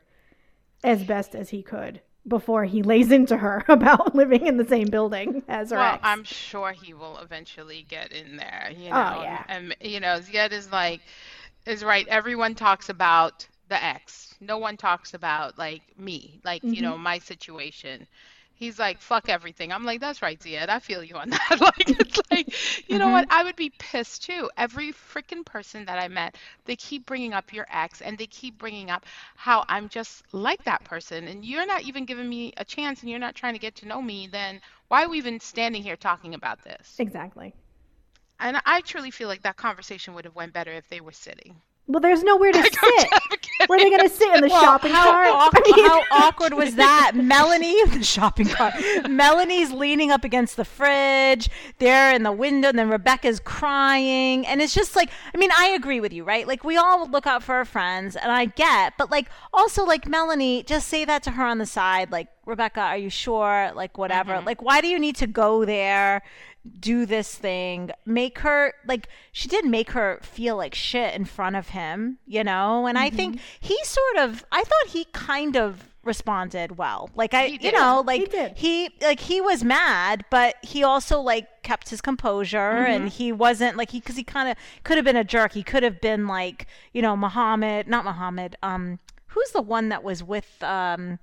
as best as he could before he lays into her about living in the same building as her Well, ex. I'm sure he will eventually get in there, you Oh, yeah. And, you know, Ziad is like, is right. Everyone talks about the ex. No one talks about like me, like, you Mm-hmm. know, my situation. He's like, fuck everything. I'm like, that's right, Ziad. I feel you on that. like, it's like, you know what? Mm-hmm. I would be pissed too. Every freaking person that I met, they keep bringing up your ex and they keep bringing up how I'm just like that person. And you're not even giving me a chance and you're not trying to get to know me. Then why are we even standing here talking about this? exactly. And I truly feel like that conversation would have went better if they were sitting. Well, there's nowhere to I'm sit. kidding. Where are they going to sit in the Well, shopping how, cart? awk- I mean- how awkward was that? Melanie, the shopping cart. Melanie's leaning up against the fridge. They're in the window, and then Rebecca's crying. And it's just like, I mean, I agree with you, right? Like, we all look out for our friends, and I get, but like, also, like, Melanie, just say that to her on the side. Like, Rebecca, are you sure? Like, whatever. Mm-hmm. Like, why do you need to go there? Do this thing make her like she did make her feel like shit in front of him you know? And i think he sort of i thought he kind of responded well. Like i you know like did. he like he was mad but he also like kept his composure and he wasn't like he because he kind of could have been a jerk. He could have been like you know muhammad not muhammad um who's the one that was with um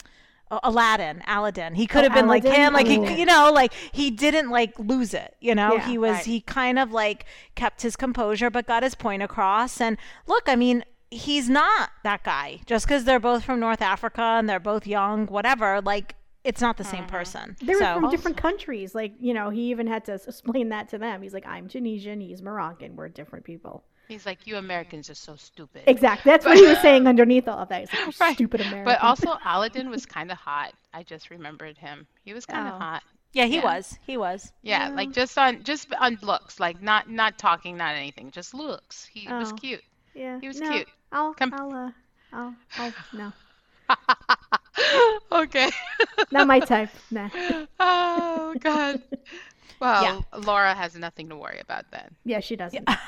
Aladdin, Aladdin. He could Oh, have been like him, like Oh. he, you know, like he didn't like lose it. You know, Yeah, he was right. he kind of like kept his composure, but got his point across. And look, I mean, he's not that guy. Just because they're both from North Africa and they're both young, whatever. Like it's not the same Mm-hmm. person. They were so from different countries. Like, you know, he even had to explain that to them. He's like, I'm Tunisian, he's Moroccan, we're different people. He's like, you Americans are so stupid. Exactly. That's what he was saying underneath all of that. He's like, "You Right. stupid American. But also, Aladdin was kind of hot. I just remembered him. He was kind of Oh. hot. yeah, he Yeah. was, he was. Yeah, like just on just on looks, like not not talking, not anything, just looks. He was Oh. cute. yeah, he was no, cute. I'll, Com- I'll, uh, I'll, I'll, no, okay. not my type. Nah. oh God. Well, Yeah. Laura has nothing to worry about then. Yeah, she doesn't.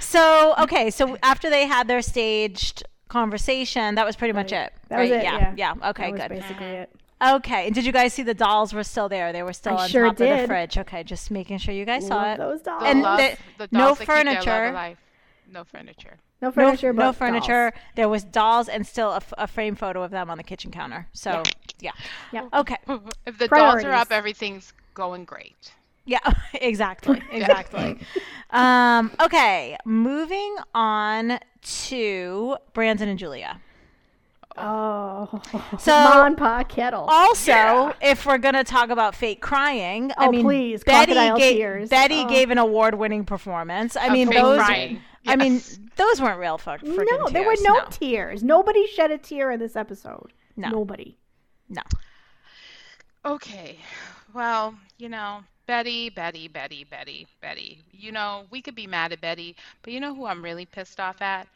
So okay, so after they had their staged conversation, that was pretty much it. That was it. Yeah, Yeah. Okay, that was good. basically it. Okay, and did you guys see the dolls were still there? They were still I on sure top of the did. fridge. Okay, just making sure you guys saw it. those dolls. And love- the- the no dolls that keep their love furniture. No furniture. no No, furniture, no but furniture. dolls. There was dolls and still a, f- a frame photo of them on the kitchen counter. So yeah, Yeah. okay, If the dolls are up, everything's going great. yeah, exactly, exactly. um, okay, moving on to Brandon and Julia. Oh, So- Mon Pa Kettle. Also, if we're gonna talk about fake crying, I Oh, mean, please, Betty crocodile gave tears. Betty Oh. gave an award-winning performance. I mean, those. crying. I mean, those weren't real fuck. freaking no, there were tears, no, tears. Nobody shed a tear in this episode. No. Nobody. no. Okay. Well, you know, Betty, Betty, Betty, Betty, Betty. You know, we could be mad at Betty, but you know who I'm really pissed off at?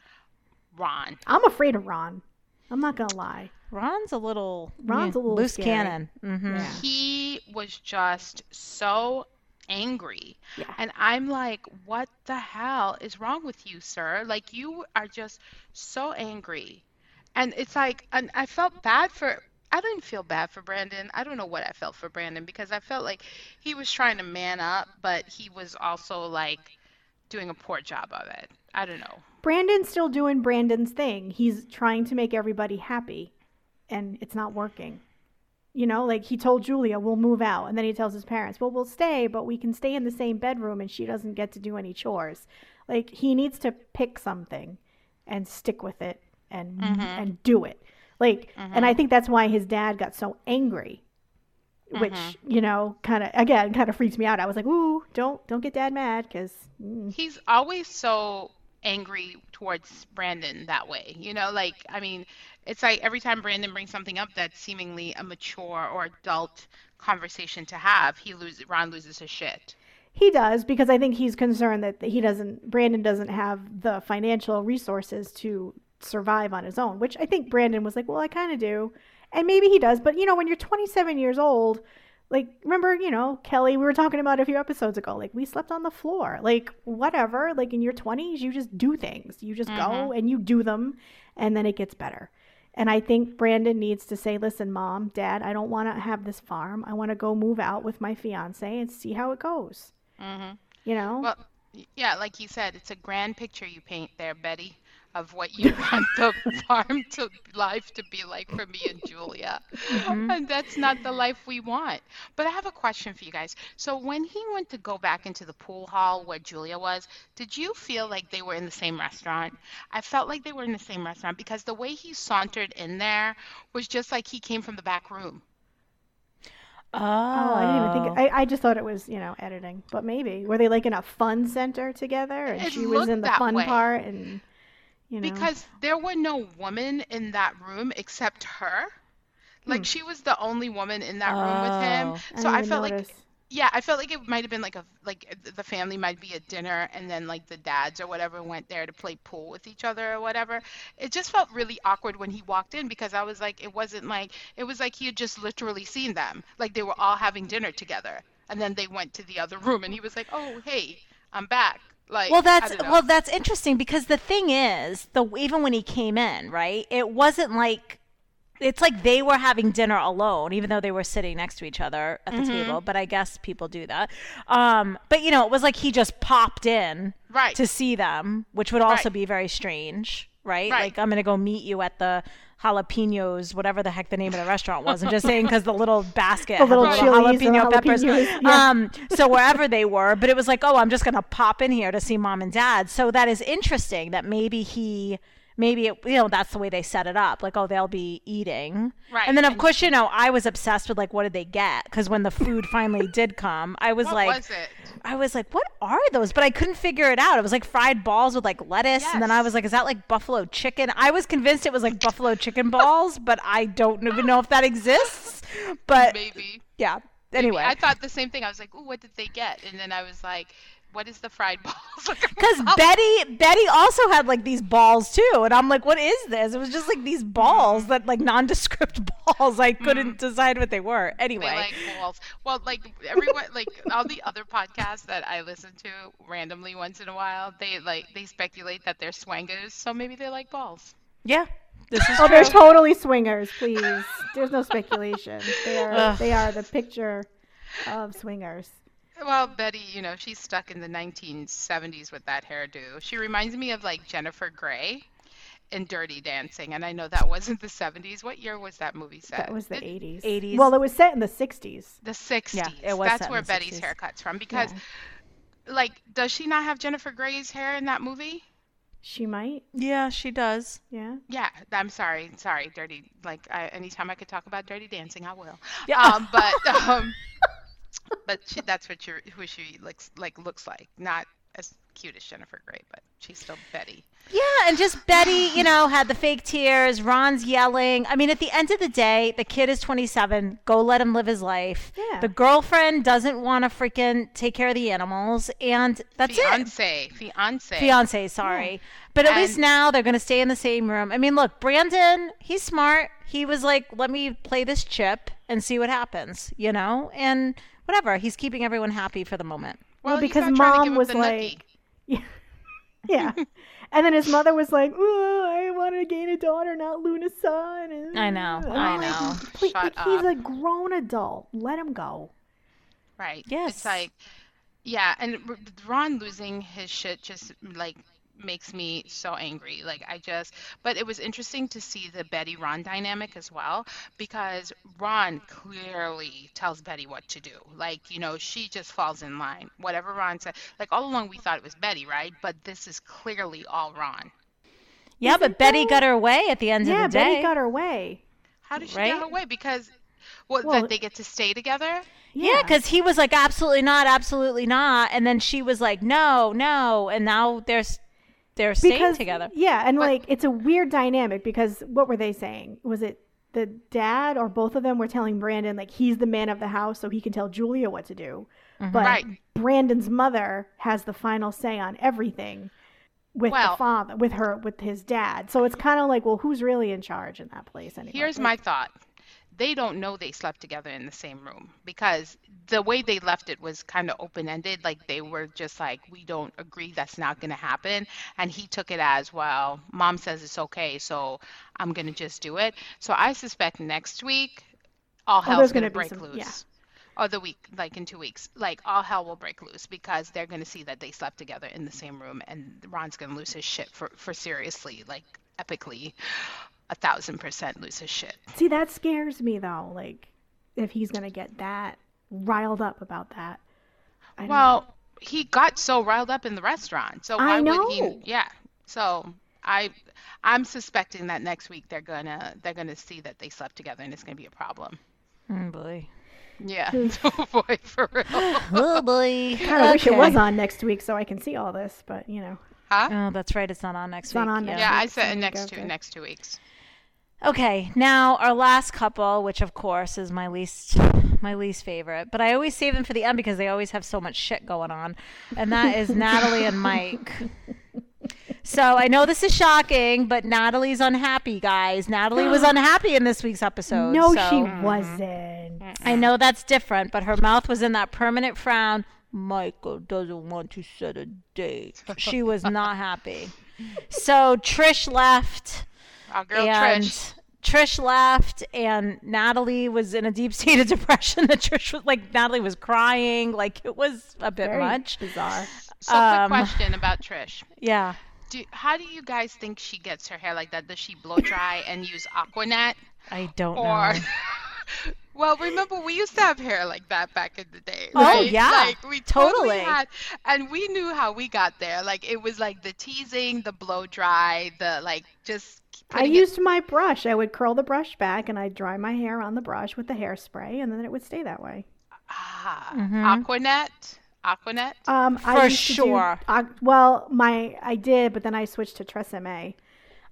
Ron. I'm afraid of Ron. I'm not gonna lie. Ron's a little Ron's yeah, a little loose scary. cannon. hmm Yeah. He was just so angry. Yeah. And I'm like, what the hell is wrong with you, sir? Like, you are just so angry. And it's like, and I felt bad for, I didn't feel bad for Brandon. I don't know what I felt for Brandon because I felt like he was trying to man up, but he was also like doing a poor job of it. I don't know. Brandon's still doing Brandon's thing. He's trying to make everybody happy, and it's not working. You know, like he told Julia, we'll move out. And then he tells his parents, well, we'll stay, but we can stay in the same bedroom and she doesn't get to do any chores. Like he needs to pick something and stick with it and mm-hmm. and do it. Like and I mm-hmm. think that's why his dad got so angry. Which, mm-hmm. you know, kind of again kind of freaks me out. I was like, "Ooh, don't don't get dad mad cuz mm. He's always so angry towards Brandon that way. You know, like I mean, it's like every time Brandon brings something up that's seemingly a mature or adult conversation to have, he loses Ron loses his shit. He does because I think he's concerned that he doesn't Brandon doesn't have the financial resources to survive on his own, which I think Brandon was like, "Well, I kind of do." And maybe he does, but you know, when you're 27 years old, like remember, you know, Kelly, we were talking about a few episodes ago, like we slept on the floor. Like whatever, like in your 20s, you just do things. You just go and you do them and then it gets better. And I think Brandon needs to say, listen, mom, dad, I don't want to have this farm. I want to go move out with my fiance and see how it goes. Mm-hmm. You know? Well, yeah, like you said, it's a grand picture you paint there, Betty, of what you want the farm to life to be like for me and Julia. Mm-hmm. And that's not the life we want. But I have a question for you guys. So when he went to go back into the pool hall where Julia was, did you feel like they were in the same restaurant? I felt like they were in the same restaurant because the way he sauntered in there was just like he came from the back room. Oh, Oh, I didn't even think. Oh. I, I just thought it was, you know, editing. But maybe were they like in a fun center together, and It she was in the fun way. part, and you know, Because there were no women in that room except her. Like hmm. she was the only woman in that room with Oh, him. So didn't I even felt like yeah, I felt like it might have been like a like the family might be at dinner and then like the dads or whatever went there to play pool with each other or whatever. It just felt really awkward when he walked in because I was like it wasn't like it was like he had just literally seen them. Like they were all having dinner together and then they went to the other room and he was like, "Oh, hey, I'm back." Like Well, that's well, that's interesting because the thing is, the even when he came in, right? It wasn't like it's like they were having dinner alone, even though they were sitting next to each other at the Mm-hmm. table. But I guess people do that. Um, but you know, it was like he just popped in Right. to see them, which would also Right. be very strange, right? Right. Like I'm gonna go meet you at the jalapenos, whatever the heck the name of the restaurant was. I'm just saying because the little basket, The had little the chilies and jalapeno the peppers. jalapenos, yeah. Um, so wherever they were, but it was like, oh, I'm just gonna pop in here to see mom and dad. So that is interesting that maybe he. Maybe it, you know that's the way they set it up. Like, oh, they'll be eating, Right, And then of and- course, you know, I was obsessed with like, what did they get? Because when the food finally did come, I was what like, was it? I was like, what are those? But I couldn't figure it out. It was like fried balls with like lettuce. And then I was like, is that like buffalo chicken? I was convinced it was like buffalo chicken balls, but I don't even know if that exists. But Maybe. yeah. Maybe. Anyway. I thought the same thing. I was like, "Ooh, what did they get?" And then I was like, "What is the fried balls?" Because Betty, Betty also had like these balls too, and I'm like, "What is this?" It was just like these balls mm-hmm. that like nondescript balls. I couldn't mm-hmm. decide what they were. Anyway, They like balls. Well, like everyone, like all the other podcasts that I listen to randomly once in a while, they like they speculate that they're swangers, so maybe they like balls. yeah, this is Oh, true. they're totally swingers. Please, there's no speculation. They are. Ugh. They are the picture of swingers. Well, Betty, you know, she's stuck in the 1970s with that hairdo. She reminds me of like Jennifer Grey in Dirty Dancing, and I know that wasn't the 70s. What year was that movie set? That was the It- 80s. 80s. Well, it was set in the 60s. The 60s. it was set That's in where the Betty's 60s. haircut's from because, like, does she not have Jennifer Grey's hair in that movie? She might. yeah, she does. Yeah. Yeah, I'm sorry, sorry, dirty. Like, I, anytime I could talk about Dirty Dancing, I will. Yeah. Um, but um, but she, that's what you who she looks like looks like. Not as cute as Jennifer Grey, but she's still Betty. Yeah, and just Betty, you know, had the fake tears. Ron's yelling. I mean, at the end of the day, the kid is 27. Go let him live his life. Yeah. The girlfriend doesn't want to freaking take care of the animals, and that's it. fiance, fiance. Fiance, sorry. But at least now they're going to stay in the same room. I mean, look, Brandon, he's smart. He was like, let me play this chip and see what happens, you know? And whatever. He's keeping everyone happy for the moment. Well, he's because not trying to mom give was the nookie. like, yeah, yeah. and then his mother was like, "Oh, I want to gain a daughter, not Luna's son." And, I know, and I I'm like, know. Please, Shut like, he's a grown adult. Let him go. Right. Yes. It's like, yeah, and Ron losing his shit just like makes me so angry. Like I just, but it was interesting to see the Betty Ron dynamic as well because Ron clearly tells Betty what to do. Like, you know, she just falls in line. Whatever Ron said, like all along we thought it was Betty, right? But this is clearly all Ron. Yeah, Is but it Betty though? got her way at the end Yeah, of the day. Yeah, Betty got her way. How did she Right? get away? Because what Well- that they get to stay together? Yeah, because he was like, absolutely not, absolutely not. And then she was like, no, no. And now there's, they're staying because together. yeah, and like it's a weird dynamic because what were they saying? Was it the dad or both of them were telling Brandon like he's the man of the house so he can tell Julia what to do. Mm-hmm. But Right. Brandon's mother has the final say on everything with Well- the father, with her, with his dad. So it's kind of like, well, who's really in charge in that place anyway? Here's Like, my thought. They don't know they slept together in the same room because the way they left it was kind of open ended. Like they were just like, we don't agree that's not going to happen. And he took it as, well, mom says it's okay, so I'm going to just do it. So I suspect next week, all Oh, hell's there's going to break some- loose. yeah. Or the week, like in two weeks, like all hell will break loose because they're going to see that they slept together in the same room and Ron's going to lose his shit for, for seriously, like epically, a thousand percent lose his shit. See, that scares me though. Like, if he's gonna get that riled up about that. I don't know. Well, he got so riled up in the restaurant. So I why would he? Yeah. So I, I'm suspecting that next week they're gonna they're gonna see that they slept together and it's gonna be a problem. Oh boy. Yeah. Hmm. oh boy, for real. Oh boy. kind of wish it was on next week so I can see all this, but you know, Huh? Oh, that's right. It's not on next It's week. not on yeah. next Yeah, I said so next two next two weeks. Okay, now our last couple, which of course is my least my least favorite, but I always save them for the end because they always have so much shit going on, and that is Natalie and Mike. So I know this is shocking, but Natalie's unhappy, guys. Natalie was unhappy in this week's episode. no, so- she wasn't. I know that's different, but her mouth was in that permanent frown. Michael doesn't want to set a date. She was not happy. So Trish left Our girl and Trish. Trish left, and Natalie was in a deep state of depression. That Trish was like, Natalie was crying, like it was a bit Very much. bizarre. So quick um, question about Trish. Yeah. Do, how do you guys think she gets her hair like that? Does she blow dry and use Aquanet? I don't Or know. well, remember we used to have hair like that back in the day. Oh, right? yeah. like we totally, Totally. had, and we knew how we got there. Like it was like the teasing, the blow dry, the like just. I putting it- used my brush. I would curl the brush back and I'd dry my hair on the brush with the hairspray, and then it would stay that way. ah, Mhm. Aquanet, Aquanet. Um, For I used do- sure. uh, well, my I did, but then I switched to Tresemme.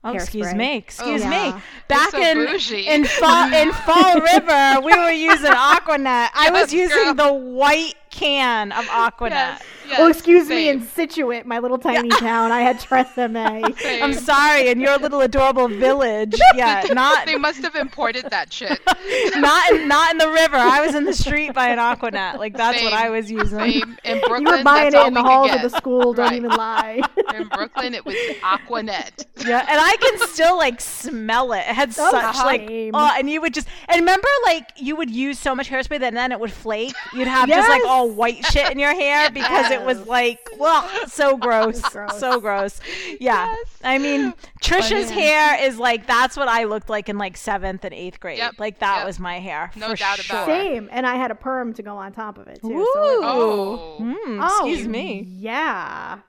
Oh, excuse hairspray. me. Excuse Oh, me. yeah. Back so in bougie. in fall in Fall River, we were using Aquanet. I was Yes, using girl. the white can of Aquanet. Yes, yes, oh, excuse me, in Scituate, my little tiny town, I had Tresemme. same. I'm sorry, in your little adorable village. Yeah, not They must have imported that shit. not in, not in the river. I was in the street by an Aquanet. Like that's what I was using. Same. In Brooklyn, you were buying it in the halls of the school. Don't Right. even lie. In Brooklyn, it was Aquanet. Yeah, and I can still like smell it. It had such like oh, and you would just and remember like you would use so much hairspray that then it would flake. You'd have just like all white shit in your hair because it was like well, so gross, gross. so gross. Yeah, Yes. I mean Trisha's Funny. hair is like that's what I looked like in like seventh and eighth grade. Yep, Like that yep. was my hair. No for doubt sure. about it. Same, and I had a perm to go on top of it too. Ooh. So it- Oh, Mm, oh, excuse me. Yeah,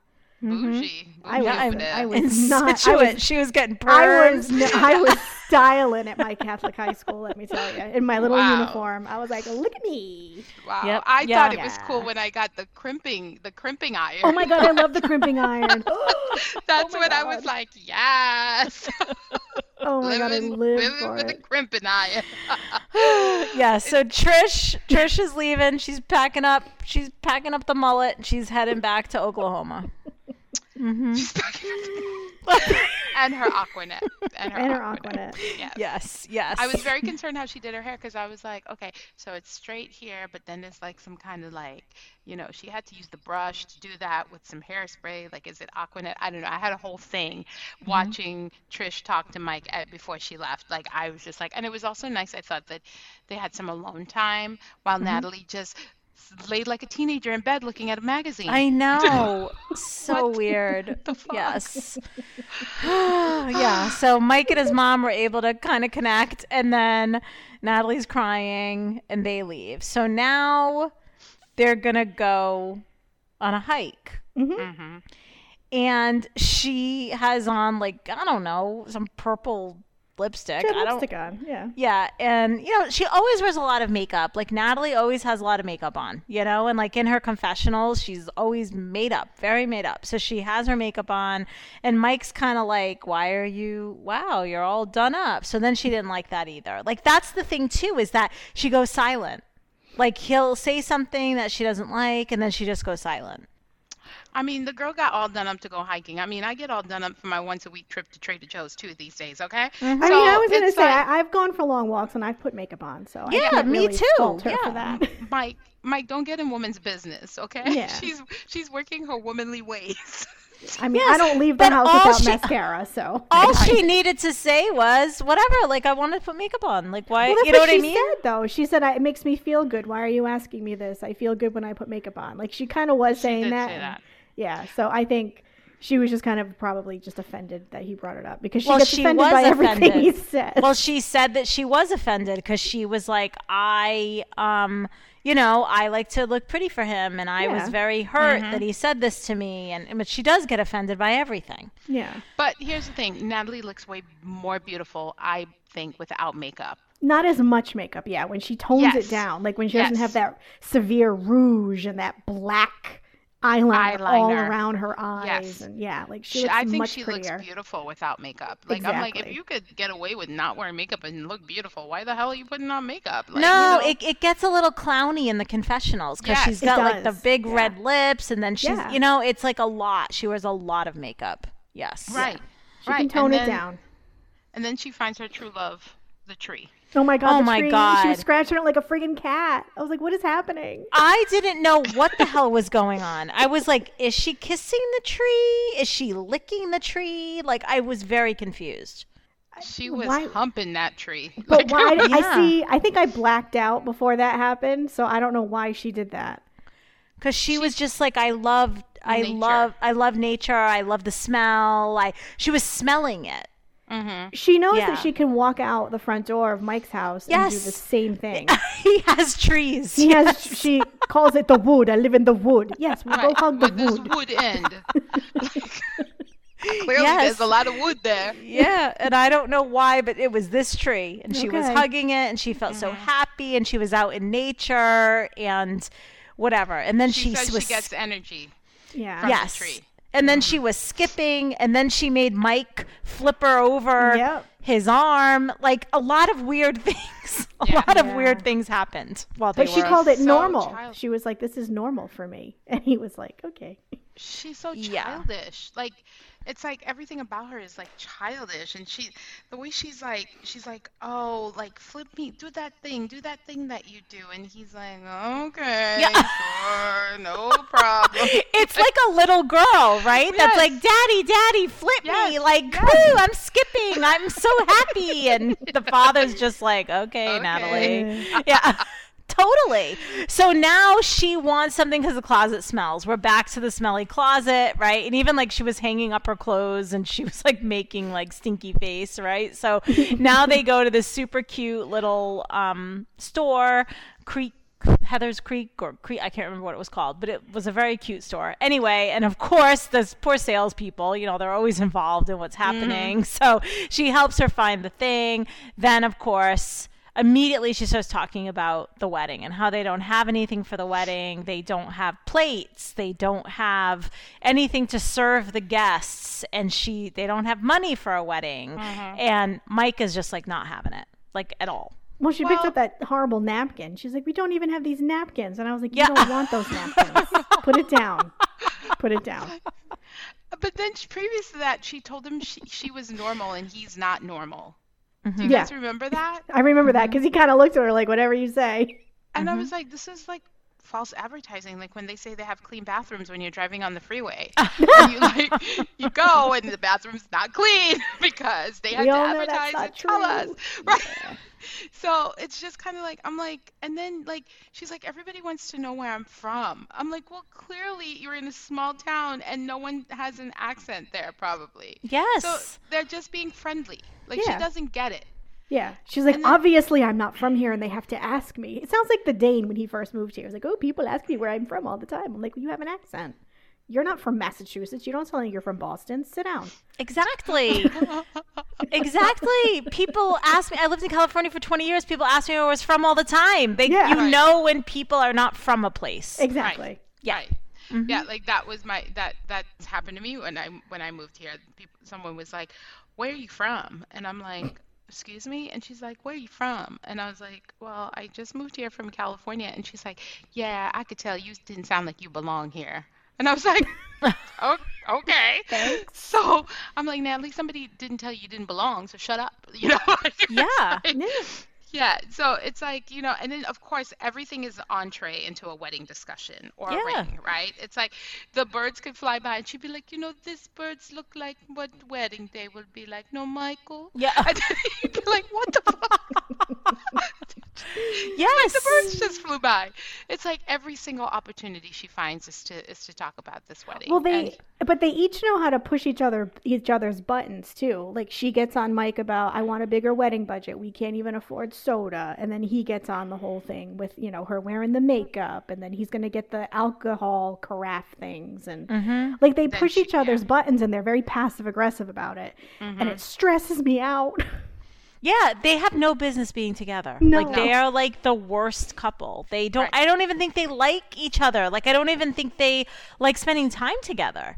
Mm-hmm. bougie. I was- over I was- In not- I was- she was getting I was I was styling at my Catholic high school. Let me tell you, in my little Wow. uniform, I was like, "Look at me!" Wow. Yep, I yeah. thought it was cool when I got the crimping, the crimping iron. Oh my god, I love the crimping iron. That's oh my when I was like, yes. Oh my god, I living, live living for with it. a crimping iron. yeah, so Trish Trish is leaving. She's packing up. She's packing up the mullet. and She's heading back to Oklahoma. Hmm and her Aquanet. And her, And her Aquanet. Aquanet. Yes. Yes, yes. I was very concerned how she did her hair because I was like, okay, so it's straight here, but then there's like some kind of like, you know, she had to use the brush to do that with some hairspray. Like, is it Aquanet? I don't know. I had a whole thing watching Trish talk to Mike at, before she left. Like, I was just like, and it was also nice. I thought that they had some alone time while Natalie just laid like a teenager in bed looking at a magazine. I know. so weird. Yes. yeah. So Mike and his mom were able to kind of connect, and then Natalie's crying, and they leave. So now they're gonna go on a hike. hmm and she has on like I don't know some purple lipstick. She had I don't. lipstick on. Yeah. Yeah, and you know, she always wears a lot of makeup. Like Natalie always has a lot of makeup on, you know, and like in her confessionals, she's always made up, very made up. So she has her makeup on, and Mike's kind of like, "Why are you? Wow, you're all done up." So then she didn't like that either. Like that's the thing too is that she goes silent. Like he'll say something that she doesn't like, and then she just goes silent. I mean, the girl got all done up to go hiking. I mean, I get all done up for my once a week trip to Trader Joe's too these days. Okay. Mm-hmm. I mean, I was gonna say like- I, I've gone for long walks and I've put makeup on, so I Yeah, can't me really too. Yeah. for that. Mike, Mike, don't get in woman's business, okay? Yeah. She's she's working her womanly ways. I mean, Yes, I don't leave the house without she- mascara, so. All she needed to say was whatever. Like I wanted to put makeup on. Like why? Well, you know what I mean? said, though. She said, "It makes me feel good. Why are you asking me this? I feel good when I put makeup on." Like she kind of was saying did that. say that. Yeah. So I think she was just kind of probably just offended that he brought it up because she Well, gets she offended was by everything he offended. says. Well, she said that she was offended because she was like, I, um, you know, I like to look pretty for him, and I Yeah. was very hurt Mm-hmm. that he said this to me, and but she does get offended by everything. yeah. But here's the thing: Natalie looks way more beautiful, I think, without makeup. Not as much makeup, yeah. When she tones Yes. it down, like when she doesn't have that severe rouge and that black eyeliner, all around her eyes, Yes. and yeah, like she She, looks I think much she prettier. looks beautiful without makeup. Like I'm like, if you could get away with not wearing makeup and look beautiful, why the hell are you putting on makeup? Like, no, you know? it, it gets a little clowny in the confessionals because Yes, she's it got like the big yeah. red lips, and then she's, Yeah. you know, it's like a lot. She wears a lot of makeup. Yes. right, She right. can tone and it then, down. And then she finds her true love, the tree. Oh my god! Oh the my tree, She was scratching it like a friggin' cat. I was like, "What is happening?" I didn't know what the hell was going on. I was like, is she kissing the tree? Is she licking the tree? Like, I was very confused. She was Why- humping that tree. But Like, why? I see. I think I blacked out before that happened, so I don't know why she did that. Because she was just like, I love, I Nature. love, I love nature. I love the smell. I, she was smelling it. Mhm. She knows Yeah. that she can walk out the front door of Mike's house and do the same thing. he has trees. He has. She calls it the wood. I live in the wood. Yes, we go Right, hug the with this wood. wood end. Like, clearly, Yes. there's a lot of wood there. yeah, and I don't know why, but it was this tree, and she was hugging it, and she felt so happy, and she was out in nature, and whatever. And then She she, says was she gets energy. Yeah. from the yes. Tree. And then she was skipping, and then she made Mike flip her over Yep. his arm. Like a lot of weird things. A Yeah. lot of Yeah. weird things happened while they But she were. called it so normal. child- She was like, "This is normal for me," and he was like, "Okay." She's so Yeah. childish. Like it's like everything about her is like childish and she the way she's like she's like, "Oh, like flip me, do that thing, do that thing that you do." And he's like, "Okay, sure, no problem." it's like a little girl, right? That's like, "Daddy, Daddy, flip me!" Like, yes. "Woo, I'm skipping. I'm so happy." And the father's just like, "Okay, Okay. Natalie." Yeah. Totally. So now she wants something because the closet smells. We're back to the smelly closet, right? And even like she was hanging up her clothes and she was like making like stinky face, right? So now they go to this super cute little um, store, Creek. Heather's Creek or Creek, I can't remember what it was called, but it was a very cute store. Anyway, and of course, those poor salespeople, you know, they're always involved in what's happening. So she helps her find the thing. Then, of course, immediately she starts talking about the wedding and how they don't have anything for the wedding. They don't have plates. They don't have anything to serve the guests. And she, they don't have money for a wedding. Mm-hmm. And Mike is just like not having it, like at all. Well, she picked up that horrible napkin. She's like, "We don't even have these napkins," and I was like, "You Yeah. don't want those napkins. Put it down. Put it down." But then she, previous to that, she told him she, she was normal and he's not normal. Do you Mm-hmm. Yeah. guys remember that? I remember that because he kind of looked at her like, "Whatever you say." And I Mm-hmm. was like, this is like false advertising. Like when they say they have clean bathrooms when you're driving on the freeway. and you like you go and the bathroom's not clean because they have We to all know that's advertise not and tell us. true. Right. So it's just kind of like I'm like, and then like she's like, everybody wants to know where I'm from. I'm like, well, clearly you're in a small town and no one has an accent there, probably. Yes. So they're just being friendly. Like Yeah. she doesn't get it. Yeah, she's like, then- obviously, I'm not from here, and they have to ask me. It sounds like the Dane when he first moved here. He's like, oh, people ask me where I'm from all the time. I'm like, well, you have an accent. You're not from Massachusetts. You don't sound like you're from Boston. Sit down. Exactly. exactly. People ask me. I lived in California for 20 years. People ask me where I was from all the time. They, Yeah. you Right. know, when people are not from a place. Exactly. Yeah. Right. Mm-hmm. Yeah, like that was my that that's happened to me when I when I moved here. People, someone was like, "Where are you from?" And I'm like, "Excuse me?" And she's like, "Where are you from?" And I was like, "Well, I just moved here from California." And she's like, "Yeah, I could tell you didn't sound like you belong here." And I was like, "Oh, okay." So I'm like, Natalie, somebody didn't tell you you didn't belong, so shut up. You know? Yeah. Yeah. Yeah, so it's like, you know, and then of course everything is entree into a wedding discussion or Yeah. a ring, right? It's like the birds could fly by and she'd be like, you know, these birds look like what wedding day will be like. No, Michael. Yeah. And then you'd be like, what the fuck? Yes. the birds just flew by. It's like every single opportunity she finds is to is to talk about this wedding. Well, they And- but they each know how to push each other each other's buttons too. Like she gets on Mike about I want a bigger wedding budget. We can't even afford soda, and then he gets on the whole thing with you know her wearing the makeup, and then he's gonna get the alcohol carafe things, and Mm-hmm. like they Then push she- each other's buttons, and they're very passive aggressive about it, Mm-hmm. and it stresses me out. Yeah, they have no business being together. No. Like they are like the worst couple. They don't Right. I don't even think they like each other. Like I don't even think they like spending time together.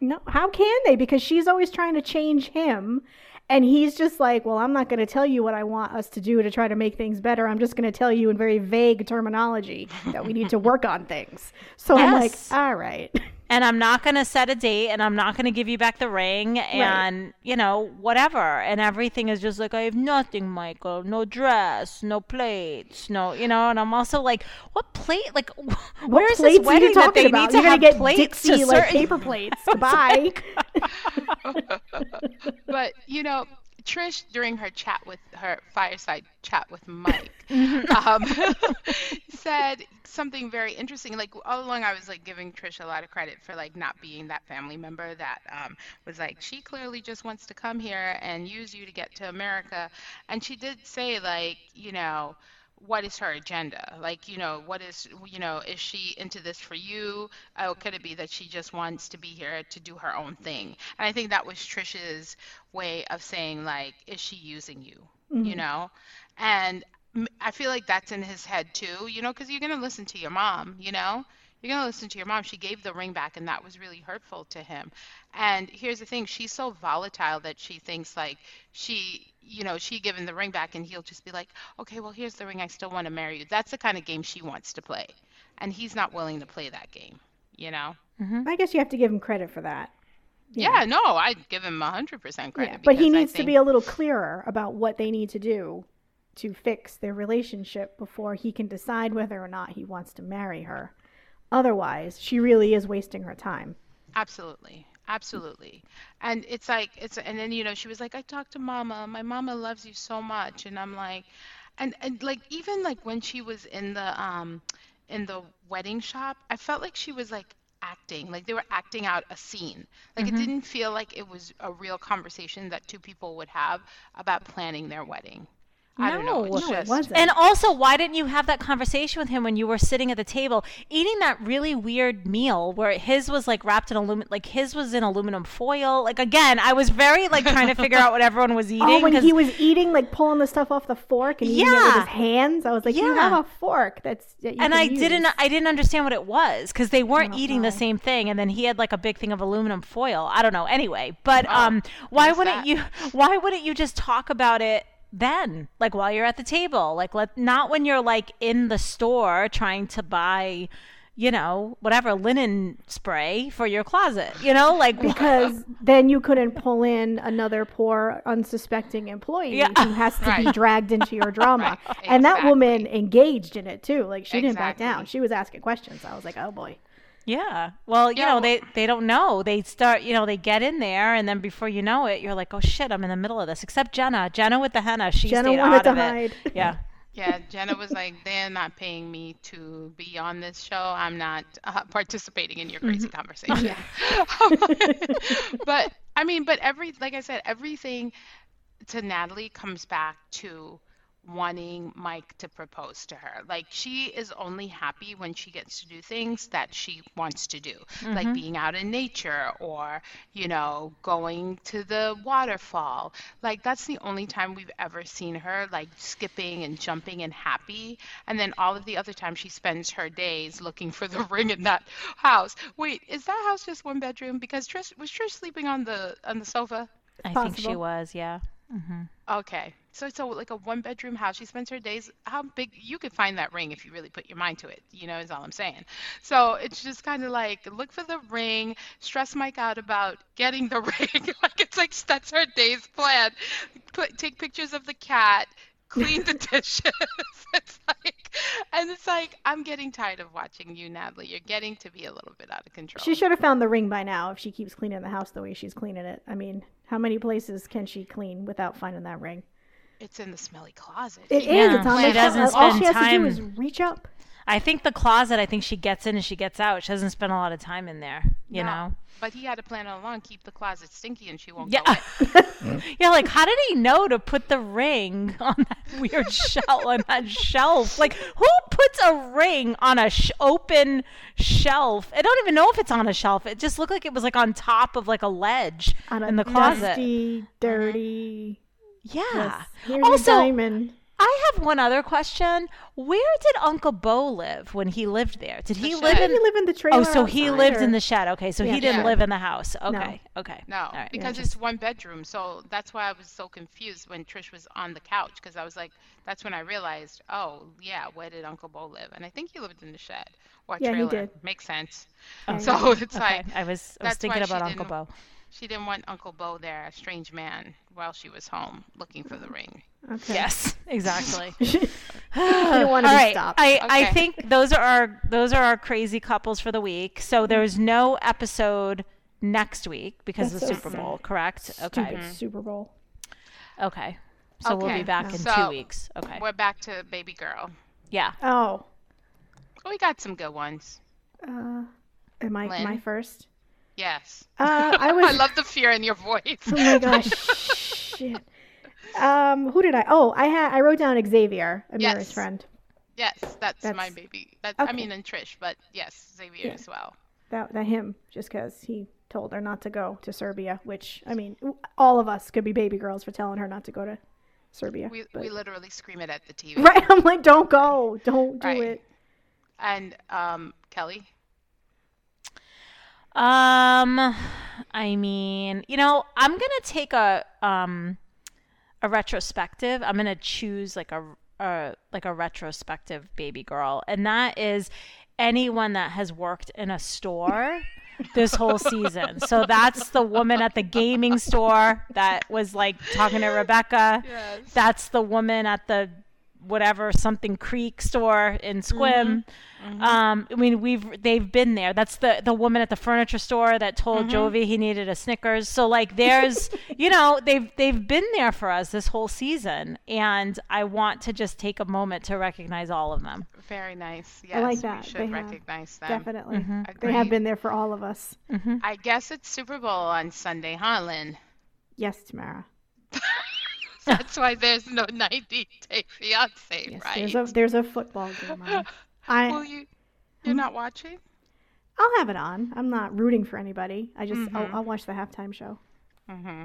No, how can they? Because she's always trying to change him. And he's just like, well, I'm not going to tell you what I want us to do to try to make things better. I'm just going to tell you in very vague terminology that we need to work on things. So I'm like, all right. And I'm not going to set a date and I'm not going to give you back the ring and, you know, whatever. And everything is just like, I have nothing, Michael. No dress, no plates, no, you know. And I'm also like, what plate? Like, wh- where's plates this are you wedding that talking they about? need to You're gonna have get plates Dixie to like certain- paper plates to buy. but you know trish during her chat with her fireside chat with mike um, said something very interesting. Like all along i was like giving trish a lot of credit for like not being that family member that um, was like she clearly just wants to come here and use you to get to america. And she did say like you know what is her agenda? Like, you know, what is, you know, is she into this for you? Oh, could it be that she just wants to be here to do her own thing? And I think that was Trisha's way of saying, like, is she using you? You mm-hmm. know? And I feel like that's in his head too, you know, because you're going to listen to your mom, you know? You're going to listen to your mom. She gave the ring back, and that was really hurtful to him. And here's the thing she's so volatile that she thinks, like, she, you know, she given the ring back, and he'll just be like, okay, well, here's the ring. I still want to marry you. That's the kind of game she wants to play. And he's not willing to play that game, you know? Mm-hmm. I guess you have to give him credit for that. Yeah, no, I'd give him 100% credit. Yeah, but he because I needs to be a little clearer about what they need to do to fix their relationship before he can decide whether or not he wants to marry her. Otherwise, she really is wasting her time. Absolutely. Absolutely. And it's like it's and then you know she was like I talked to mama. My mama loves you so much and I'm like and and like even like when she was in the um in the wedding shop, I felt like she was like acting, like they were acting out a scene. Like it didn't feel like it was a real conversation that two people would have about planning their wedding. I don't know. No. It's No, it wasn't. And also, why didn't you have that conversation with him when you were sitting at the table eating that really weird meal where his was like wrapped in aluminum, like his was in aluminum foil? Like again, I was very like trying to figure out what everyone was eating. Oh, when 'cause- he was eating, like pulling the stuff off the fork and eating it with his hands, I was like, "You Yeah. have a fork that's." That you and can I use. didn't, I didn't understand what it was because they weren't don't eating the same thing, and then he had like a big thing of aluminum foil. I don't know. Anyway, but Oh, um, why wouldn't that. you? Why wouldn't you just talk about it? Then like while you're at the table like let not when you're like in the store trying to buy you know whatever linen spray for your closet you know like because then you couldn't pull in another poor unsuspecting employee Yeah. who has to be dragged into your drama. Right, and that woman engaged in it too. Like she didn't back down. She was asking questions. I was like oh boy Yeah. Well, you Yeah, know, well- they they don't know. They start, you know, they get in there, and then before you know it, you're like, oh shit, I'm in the middle of this. Except Jenna, Jenna with the henna, she Jenna stayed wanted out to of hide. it. Yeah. Yeah, Jenna was like, they're not paying me to be on this show. I'm not uh, participating in your crazy conversation. but I mean, but every, like I said, everything to Natalie comes back to wanting Mike to propose to her. Like she is only happy when she gets to do things that she wants to do, like mm-hmm. being out in nature or, you know, going to the waterfall. Like that's the only time we've ever seen her like skipping and jumping and happy. And then all of the other times she spends her days looking for the ring in that house. Wait, is that house just one bedroom? Because Trish was Trish sleeping on the on the sofa? I think she was, yeah. Mm-hmm. Okay. So it's a, like a one bedroom house. She spends her days. How big? You could find that ring if you really put your mind to it. You know, is all I'm saying. So it's just kind of like look for the ring, stress Mike out about getting the ring. like it's like that's her day's plan. Put take pictures of the cat, clean the dishes. it's like, and it's like I'm getting tired of watching you, Natalie. You're getting to be a little bit out of control. She should have found the ring by now if she keeps cleaning the house the way she's cleaning it. I mean, how many places can she clean without finding that ring? It's in the smelly closet. It is. She- Yeah, It's on she the doesn't All spend she has to time- do is reach up. I think the closet, I think she gets in and she gets out. She doesn't spend a lot of time in there, you No, know? But he had a plan all along. Keep the closet stinky, and she won't Yeah. go in. yeah, like how did he know to put the ring on that weird shelf on that shelf? Like who puts a ring on a sh- open shelf? I don't even know if it's on a shelf. It just looked like it was like on top of like a ledge On a in the closet. dusty, uh-huh. dirty. Yeah. Yes. Here's Also, your diamond. I have one other question. Where did Uncle Bo live when he lived there? Did he The live in he live in the trailer? Oh, so he lived or- in the shed. Okay, so Yeah, he didn't shed. live in the house. Okay. Okay. No, All right. because it's one bedroom. So that's why I was so confused when Trish was on the couch because I was like, that's when I realized, oh yeah, where did Uncle Bo live? And I think he lived in the shed or Yeah, he trailer. did. Makes sense. Okay. So it's Okay. like I was I was that's thinking why she about Uncle didn't- Bo. She didn't want Uncle Bo there, a strange man, while she was home looking for the ring. Okay. Yes, exactly. she didn't want to All be right. stopped. I, I think those are our those are our crazy couples for the week. So there's no episode next week because of the That's Super Bowl, sad. correct? Stupid Okay. Super Bowl. Okay. So we'll be back in two weeks. Okay. We're back to baby girl. Yeah. Oh, Oh, we got some good ones. uh, am I Lynn? my first? Yes. Uh, I was. I love the fear in your voice. Oh my gosh. Shit. Um, who did I? Oh, I had. I wrote down Xavier, Amira's Yes. friend. Yes, that's, my That's- baby. That I mean, and Trish, but yes, Xavier Yeah. as well. That that him, just because he told her not to go to Serbia. Which I mean, all of us could be baby girls for telling her not to go to Serbia. We but- we literally scream it at the TV. right? I'm like, don't go, don't do Right. it. And um, Kelly. Um, I mean, you know, I'm gonna take a um a retrospective. I'm gonna choose like a, a like a retrospective baby girl, and that is anyone that has worked in a store this whole season. So that's the woman at the gaming store that was like talking to Rebecca. Yes. That's the woman at the whatever something creek store in Sequim. Um, I mean, we've they've been there. That's the the woman at the furniture store that told Jovi he needed a Snickers. So like, there's you know they've they've been there for us this whole season, and I want to just take a moment to recognize all of them. Very nice. Yes, I like that. We They should have. recognize them. Definitely, Mm-hmm. they have been there for all of us. I guess it's Super Bowl on Sunday, huh, Lynn? Yes, Tamara. That's why there's no 90 Day Fiance, Yes, right? there's a there's a football game on. I Will you? You're not watching? I'll have it on. I'm not rooting for anybody. I just Mm-hmm. I'll, I'll watch the halftime show. hmm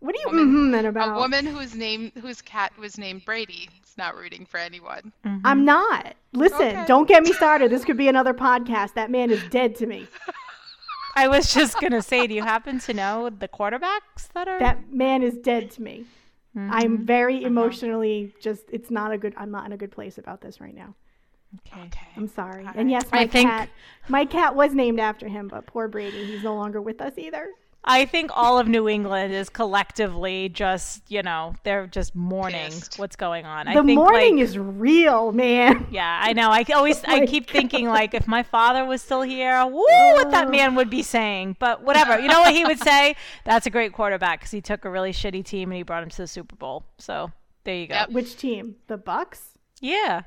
What are you Woman- mm-hmm then about? A woman whose name, whose cat was named Brady, is not rooting for anyone. I'm not. Listen, Okay. don't get me started. This could be another podcast. That man is dead to me. I was just gonna say, do you happen to know the quarterbacks that are? That man is dead to me. Mm-hmm. I'm Uh-huh. very emotionally just it's not a good I'm not in a good place about this right now. okay. Okay. I'm sorry. All And yes, my I think- cat my cat was named after him, but poor Brady, he's no longer with us either. I think all of New England is collectively just, you know, they're just mourning Pissed. what's going on. I the think mourning like, is real, man. Yeah, I know. I always oh I my keep thinking like if my father was still here, woo, what that Oh. man would be saying. But whatever. You know what he would say? That's a great quarterback because he took a really shitty team and he brought him to the Super Bowl. So there you go. Yep. Which team? The Bucs? Yeah.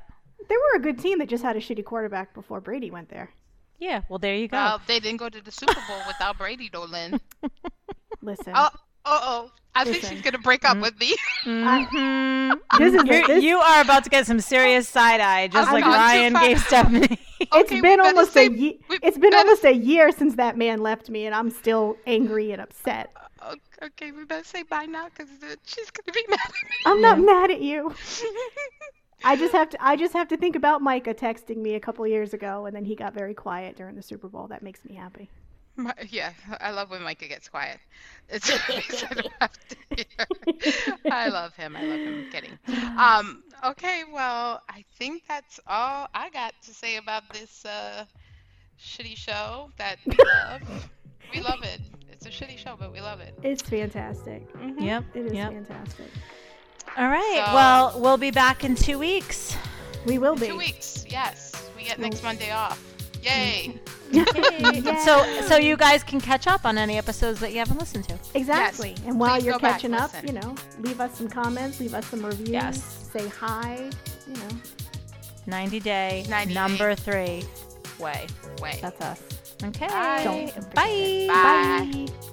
They were a good team that just had a shitty quarterback before Brady went there. Yeah. Well, there you go. Well, they didn't go to the Super Bowl without Brady, though, Lynn. Listen. Oh, oh. I think she's gonna break up mm. with me. Mhm. This is You're- this, you are about to get some serious side eye, just I've like gone too Ryan gave Stephanie. It's Okay, we been almost say- a ye- It's been better- almost a year since that man left me, and I'm still angry and upset. Uh, uh, okay, we better say bye now because she's gonna be mad at me. I'm not mad at you. I just have to. I just have to think about Micah texting me a couple years ago, and then he got very quiet during the Super Bowl. That makes me happy. My, yeah, I love when Micah gets quiet. It's I don't have to hear. I love him. I love him. Kidding. Um. Okay. Well, I think that's all I got to say about this uh, shitty show that we love. we love it. It's a shitty show, but we love it. It's fantastic. Yep. It is Yep. fantastic. All right. So- well, we'll be back in two weeks. We will be. Two weeks. Yes, we get next Monday off. Yay! Yay. So, so you guys can catch up on any episodes that you haven't listened to. Exactly. Yes. And while Please you're go back, catching up, listen. you know, leave us some comments, leave us some reviews, Yes. say hi. You know, 90 day 90 number three way. Way. that's us. Okay. Bye. Bye. Bye. Bye.